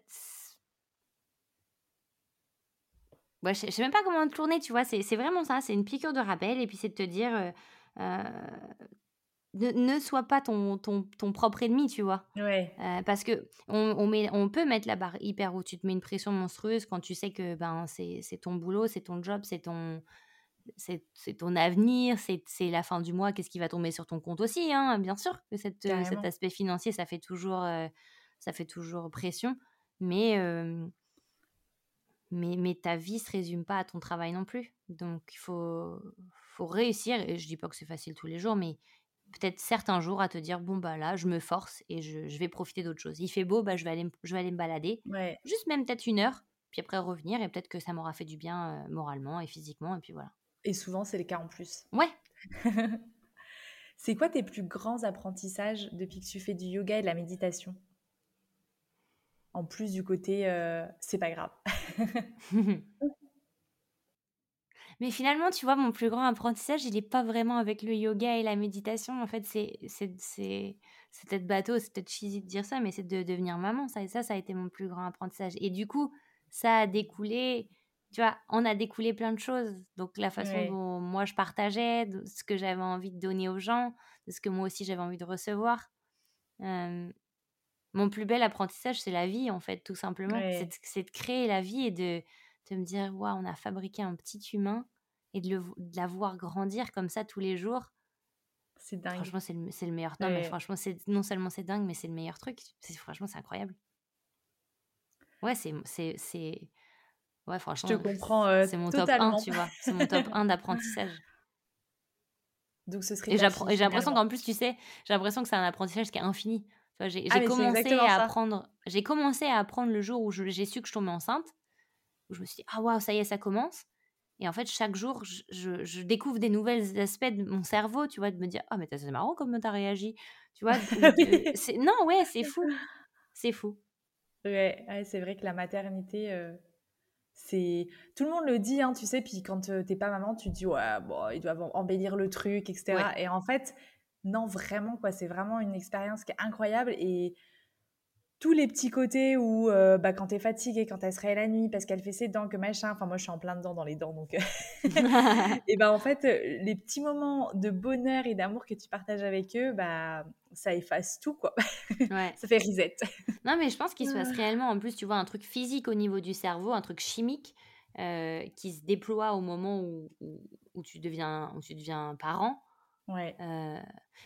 Ouais, je, sais même pas comment te tourner, tu vois, c'est vraiment ça, c'est une piqûre de rappel, et puis c'est de te dire. Euh, euh, ne, ne sois pas ton, ton, ton, propre ennemi, tu vois. Ouais. Euh, parce que on, on, met, on peut mettre la barre hyper haut. Tu te mets une pression monstrueuse quand tu sais que ben, c'est ton boulot, c'est ton job, c'est ton, c'est ton avenir, c'est la fin du mois, qu'est-ce qui va tomber sur ton compte aussi, hein, bien sûr que cette, cet aspect financier, ça fait toujours, euh, ça fait toujours pression, mais, euh, mais, mais ta vie se résume pas à ton travail non plus. Donc il faut, faut réussir, et je dis pas que c'est facile tous les jours, mais peut-être certains jours à te dire, bon bah là, je me force et je, je vais profiter d'autre chose. Il fait beau, bah, je, vais aller, je vais aller me balader, juste même peut-être une heure, puis après revenir, et peut-être que ça m'aura fait du bien euh, moralement et physiquement, et puis voilà. Et souvent, c'est le cas en plus. Ouais. c'est quoi tes plus grands apprentissages depuis que tu fais du yoga et de la méditation? En plus du côté, euh, c'est pas grave. Mais finalement, tu vois, mon plus grand apprentissage, il n'est pas vraiment avec le yoga et la méditation. En fait, c'est peut-être bateau, c'est peut-être cheesy de dire ça, mais c'est de devenir maman. Ça, et ça, ça a été mon plus grand apprentissage. Et du coup, ça a découlé tu vois, on a découlé plein de choses. Donc, la façon dont moi je partageais, de ce que j'avais envie de donner aux gens, de ce que moi aussi j'avais envie de recevoir. mon plus bel apprentissage, c'est la vie, en fait, tout simplement. C'est de, créer la vie et de, de me dire, waouh, on a fabriqué un petit humain et de, le, de la voir grandir comme ça tous les jours. C'est dingue. Franchement, c'est le, le, meilleur. Non, mais franchement, non seulement c'est dingue, mais c'est le meilleur truc. Franchement, c'est incroyable. Ouais, c'est Ouais, franchement, je te comprends euh, c'est mon top 1, tu vois. C'est mon top 1 d'apprentissage. Donc ce serait. Et j'ai l'impression qu'en plus, tu sais, j'ai l'impression que c'est un apprentissage qui est infini. J'ai ah, commencé à apprendre. J'ai commencé à apprendre le jour où j'ai su que je tombais enceinte. Où je me suis dit ah waouh ça y est ça commence. Et en fait chaque jour je, je, découvre des nouvelles aspects de mon cerveau, tu vois, de me dire ah mais c'est marrant comment t'as réagi, tu vois. non ouais c'est fou, c'est fou. Ouais, ouais c'est vrai que la maternité. Euh, c'est tout le monde le dit, hein, tu sais. Puis quand tu t'es pas maman, tu te dis ouais, bon, ils doivent embellir le truc, etc. Et en fait, non, vraiment quoi. C'est vraiment une expérience qui est incroyable et tous les petits côtés où euh, bah, quand tu es fatiguée, quand elle se réveille la nuit parce qu'elle fait ses dents, que machin, enfin moi je suis en plein dedans dans les dents donc. et ben en fait, euh, les petits moments de bonheur et d'amour que tu partages avec eux, bah ça efface tout quoi. Ouais. ça fait reset. non mais je pense qu'il se passe ah. réellement en plus, tu vois, un truc physique au niveau du cerveau, un truc chimique euh, qui se déploie au moment où, où, tu, deviens, où tu deviens parent. Ouais.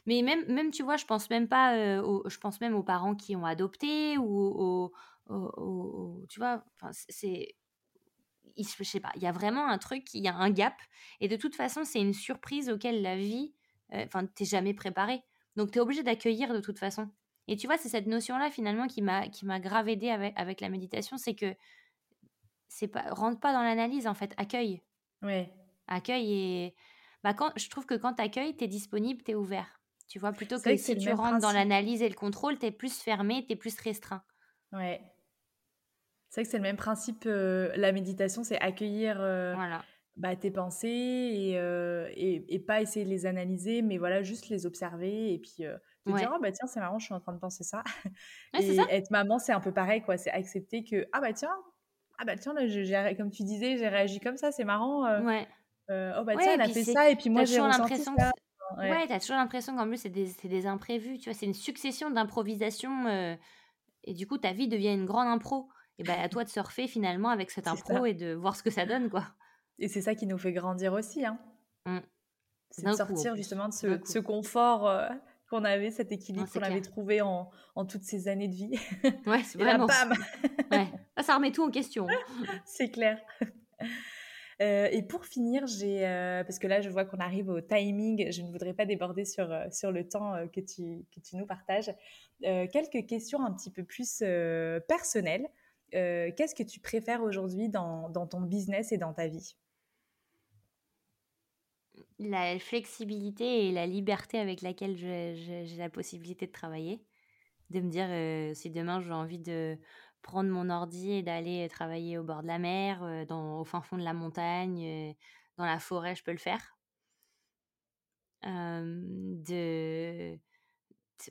mais même, même, tu vois, je pense même pas, je pense même aux parents qui ont adopté ou aux, tu vois, c'est, je sais pas, il y a vraiment un truc, il y a un gap, et de toute façon, c'est une surprise auquel la vie, enfin, t'es jamais préparé, donc tu es obligé d'accueillir de toute façon. Et tu vois, c'est cette notion-là finalement qui m'a qui m'a grave aidé avec, avec la méditation, c'est que c'est pas rentre pas dans l'analyse en fait, accueille. Ouais. Accueille et bah quand, je trouve que quand tu accueilles, tu es disponible, tu es ouvert. Tu vois, plutôt que, si tu rentres dans l'analyse et le contrôle, tu es plus fermé, tu es plus restreint. Ouais. C'est vrai que c'est le même principe. Euh, la méditation, c'est accueillir euh, bah, tes pensées et, euh, et, et, pas essayer de les analyser, mais voilà, juste les observer et puis te dire, oh bah tiens, c'est marrant, je suis en train de penser ça. et ça. être maman, c'est un peu pareil, quoi. C'est accepter que, ah bah tiens, ah bah tiens, là, comme tu disais, j'ai réagi comme ça, c'est marrant. ouais. Euh, oh bah tiens, elle a fait ça et puis moi j'ai ressenti ça. Ouais, t'as toujours l'impression qu'en plus c'est des, des, imprévus, tu vois, c'est une succession d'improvisations euh, et du coup ta vie devient une grande impro. Et bah à toi de surfer finalement avec cette impro et de voir ce que ça donne quoi. Et c'est ça qui nous fait grandir aussi, hein. Mmh. C'est de sortir justement de ce, ce confort euh, qu'on avait, cet équilibre qu'on avait trouvé en, en, toutes ces années de vie. Ouais, c'est vraiment. Là, bam ouais. Ah, ça remet tout en question. c'est clair. Euh, et pour finir, j'ai euh, parce que là, je vois qu'on arrive au timing. Je ne voudrais pas déborder sur euh, sur le temps que tu que tu nous partages. quelques questions un petit peu plus personnelles. Qu'est-ce que tu préfères aujourd'hui dans, dans ton business et dans ta vie? La flexibilité et la liberté avec laquelle j'ai la possibilité de travailler. De me dire, si demain j'ai envie de prendre mon ordi et d'aller travailler au bord de la mer, dans, au fin fond de la montagne, dans la forêt, je peux le faire. de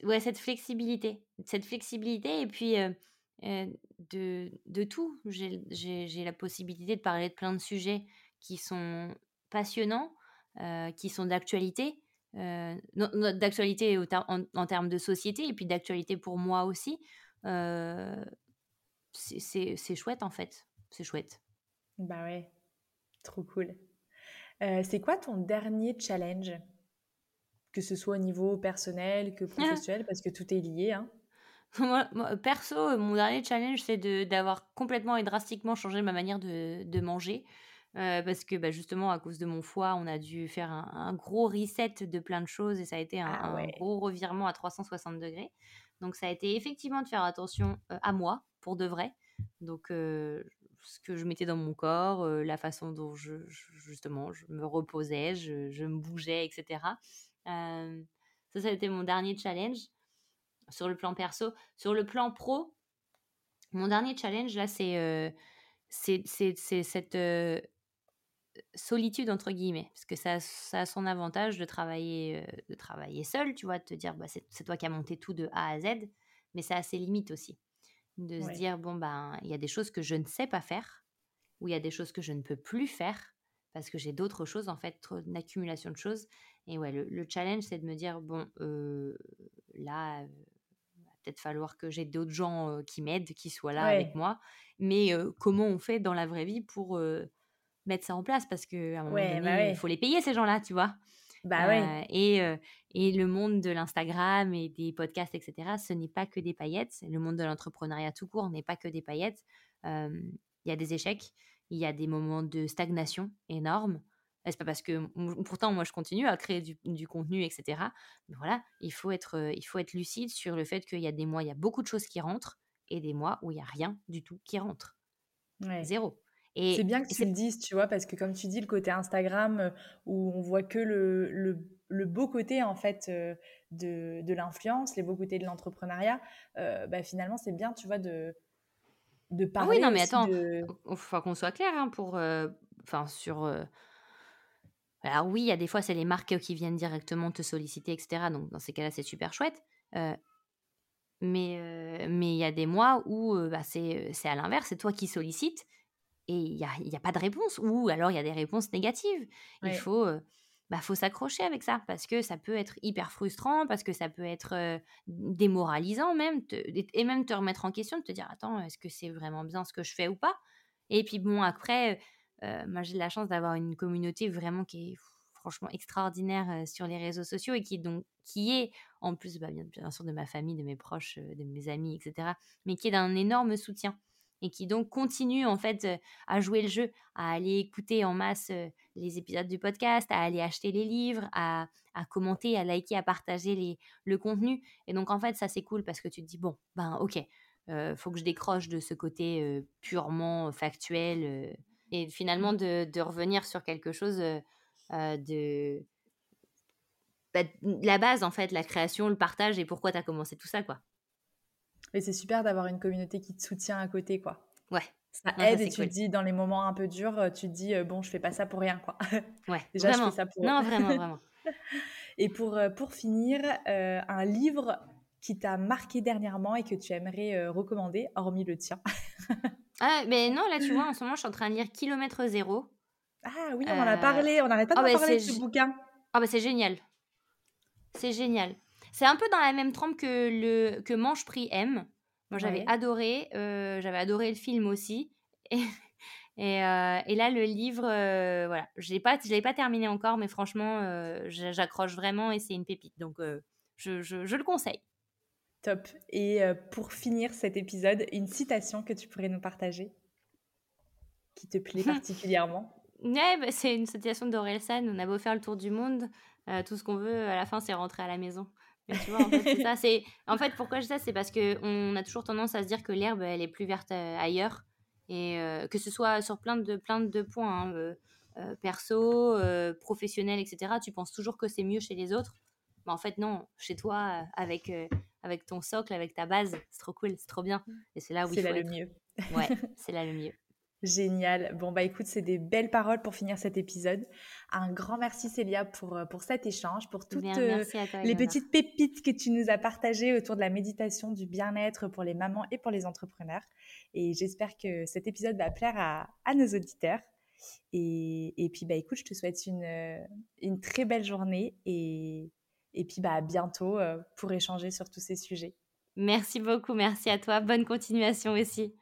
ouais cette flexibilité cette flexibilité et puis de, de tout j'ai la possibilité de parler de plein de sujets qui sont passionnants qui sont d'actualité d'actualité en, en, termes de société et puis d'actualité pour moi aussi c'est chouette en fait. C'est chouette. Bah ouais, trop cool. Euh, c'est quoi ton dernier challenge? Que ce soit au niveau personnel que professionnel, parce que tout est lié. Hein. perso, mon dernier challenge, c'est d'avoir complètement et drastiquement changé ma manière de, de manger. Euh, parce que bah, justement, à cause de mon foie, on a dû faire un, gros reset de plein de choses et ça a été un, ah gros revirement à 360 degrés. Donc, ça a été effectivement de faire attention euh, à moi, pour de vrai. Donc, ce que je mettais dans mon corps, la façon dont je, justement, je me reposais, je, me bougeais, etc. ça, ça a été mon dernier challenge sur le plan perso. Sur le plan pro, mon dernier challenge, là, c'est c'est cette solitude entre guillemets parce que ça, ça, a son avantage de travailler de travailler seul tu vois de te dire bah, c'est toi qui as monté tout de A à Z mais ça a ses limites aussi de se dire bon ben il y a des choses que je ne sais pas faire ou il y a des choses que je ne peux plus faire parce que j'ai d'autres choses en fait trop une accumulation de choses. Et ouais le, challenge c'est de me dire bon euh, là va peut-être falloir que j'ai d'autres gens euh, qui m'aident qui soient là avec moi. Mais euh, comment on fait dans la vraie vie pour mettre ça en place? Parce que un moment donné bah il faut les payer ces gens là tu vois? Bah ouais. et, et le monde de l'Instagram et des podcasts, etc., ce n'est pas que des paillettes. Le monde de l'entrepreneuriat tout court n'est pas que des paillettes. Il y a des échecs, il y a des moments de stagnation énormes. C'est pas parce que pourtant moi je continue à créer du, contenu, etc. Mais voilà, il faut être, il faut être lucide sur le fait qu'il y a des mois, il y a beaucoup de choses qui rentrent et des mois où il y a rien du tout qui rentre. Zéro. C'est bien que tu le dises, tu vois, parce que comme tu dis, le côté Instagram, euh, où on voit que le, le, beau côté, en fait, euh, de, de l'influence, les beaux côtés de l'entrepreneuriat, euh, bah, finalement, c'est bien, tu vois, de, de parler. Ah oui, non, mais attends, il faut qu'on soit clair, hein, pour. Enfin, sur. Alors, oui, il y a des fois, c'est les marques qui viennent directement te solliciter, etc. Donc, dans ces cas-là, c'est super chouette. mais mais il y a des mois où bah, c'est à l'inverse, c'est toi qui sollicites et il n'y a, y a, pas de réponse, ou alors il y a des réponses négatives. Il faut, bah, faut s'accrocher avec ça, parce que ça peut être hyper frustrant, parce que ça peut être démoralisant même, et même te remettre en question, de te dire, attends, est-ce que c'est vraiment bien ce que je fais ou pas? Et puis bon, après, moi j'ai la chance d'avoir une communauté vraiment qui est franchement extraordinaire sur les réseaux sociaux et qui, donc, qui est, en plus bah, bien, bien sûr de ma famille, de mes proches, de mes amis, etc., mais qui est d'un énorme soutien et qui donc continue en fait à jouer le jeu, à aller écouter en masse les épisodes du podcast, à aller acheter les livres, à, commenter, à liker, à partager les, le contenu. Et donc en fait ça c'est cool parce que tu te dis bon ben ok, faut que je décroche de ce côté purement factuel et finalement mmh. de, revenir sur quelque chose de bah, la base en fait, la création, le partage et pourquoi tu as commencé tout ça quoi. Mais c'est super d'avoir une communauté qui te soutient à côté, quoi. Ouais. Ça aide et tu te dis, dans les moments un peu durs, euh, tu te dis, euh, bon, je fais pas ça pour rien, quoi. Ouais. Déjà, je fais ça pour. Non, vraiment, vraiment. et pour, euh, pour finir, un livre qui t'a marqué dernièrement et que tu aimerais recommander, hormis le tien. ah, mais non, là, tu vois, en ce moment, je suis en train de lire Kilomètre Zéro. Ah oui, on en a parlé, on n'arrête pas de oh, parler de ce bouquin. Ah, bah c'est génial. C'est génial. C'est un peu dans la même trempe que, le, que Manche Prix M. Moi, j'avais adoré. Euh, j'avais adoré le film aussi. Et, euh, et, là, le livre, euh, voilà, je ne l'ai pas terminé encore, mais franchement, j'accroche vraiment et c'est une pépite. Donc, je, je, je, le conseille. Top. Et pour finir cet épisode, une citation que tu pourrais nous partager? Qui te plaît particulièrement? Ouais, bah, c'est une citation d'Orelsan. On a beau faire le tour du monde, tout ce qu'on veut, à la fin, c'est rentrer à la maison tu vois, en fait, c'est ça. C'est... En fait, pourquoi je dis ça C'est parce qu'on a toujours tendance à se dire que l'herbe, elle est plus verte euh, ailleurs. Et euh, que ce soit sur plein de, plein de points. Hein, perso, professionnel, etc., tu penses toujours que c'est mieux chez les autres. Mais en fait, non, chez toi, avec, avec ton socle, avec ta base, c'est trop cool, c'est trop bien. Et c'est là où il faut là le mieux. ouais, c'est là le mieux. Génial. Bon, bah écoute, c'est des belles paroles pour finir cet épisode. Un grand merci Célia pour, pour cet échange, pour toutes les petites pépites que tu nous as partagées autour de la méditation, du bien-être pour les mamans et pour les entrepreneurs. Et j'espère que cet épisode va plaire à, à nos auditeurs. Et, et, puis, bah, écoute, je te souhaite une, une très belle journée et, et puis bah, à bientôt euh, pour échanger sur tous ces sujets. Merci beaucoup, merci à toi. Bonne continuation aussi.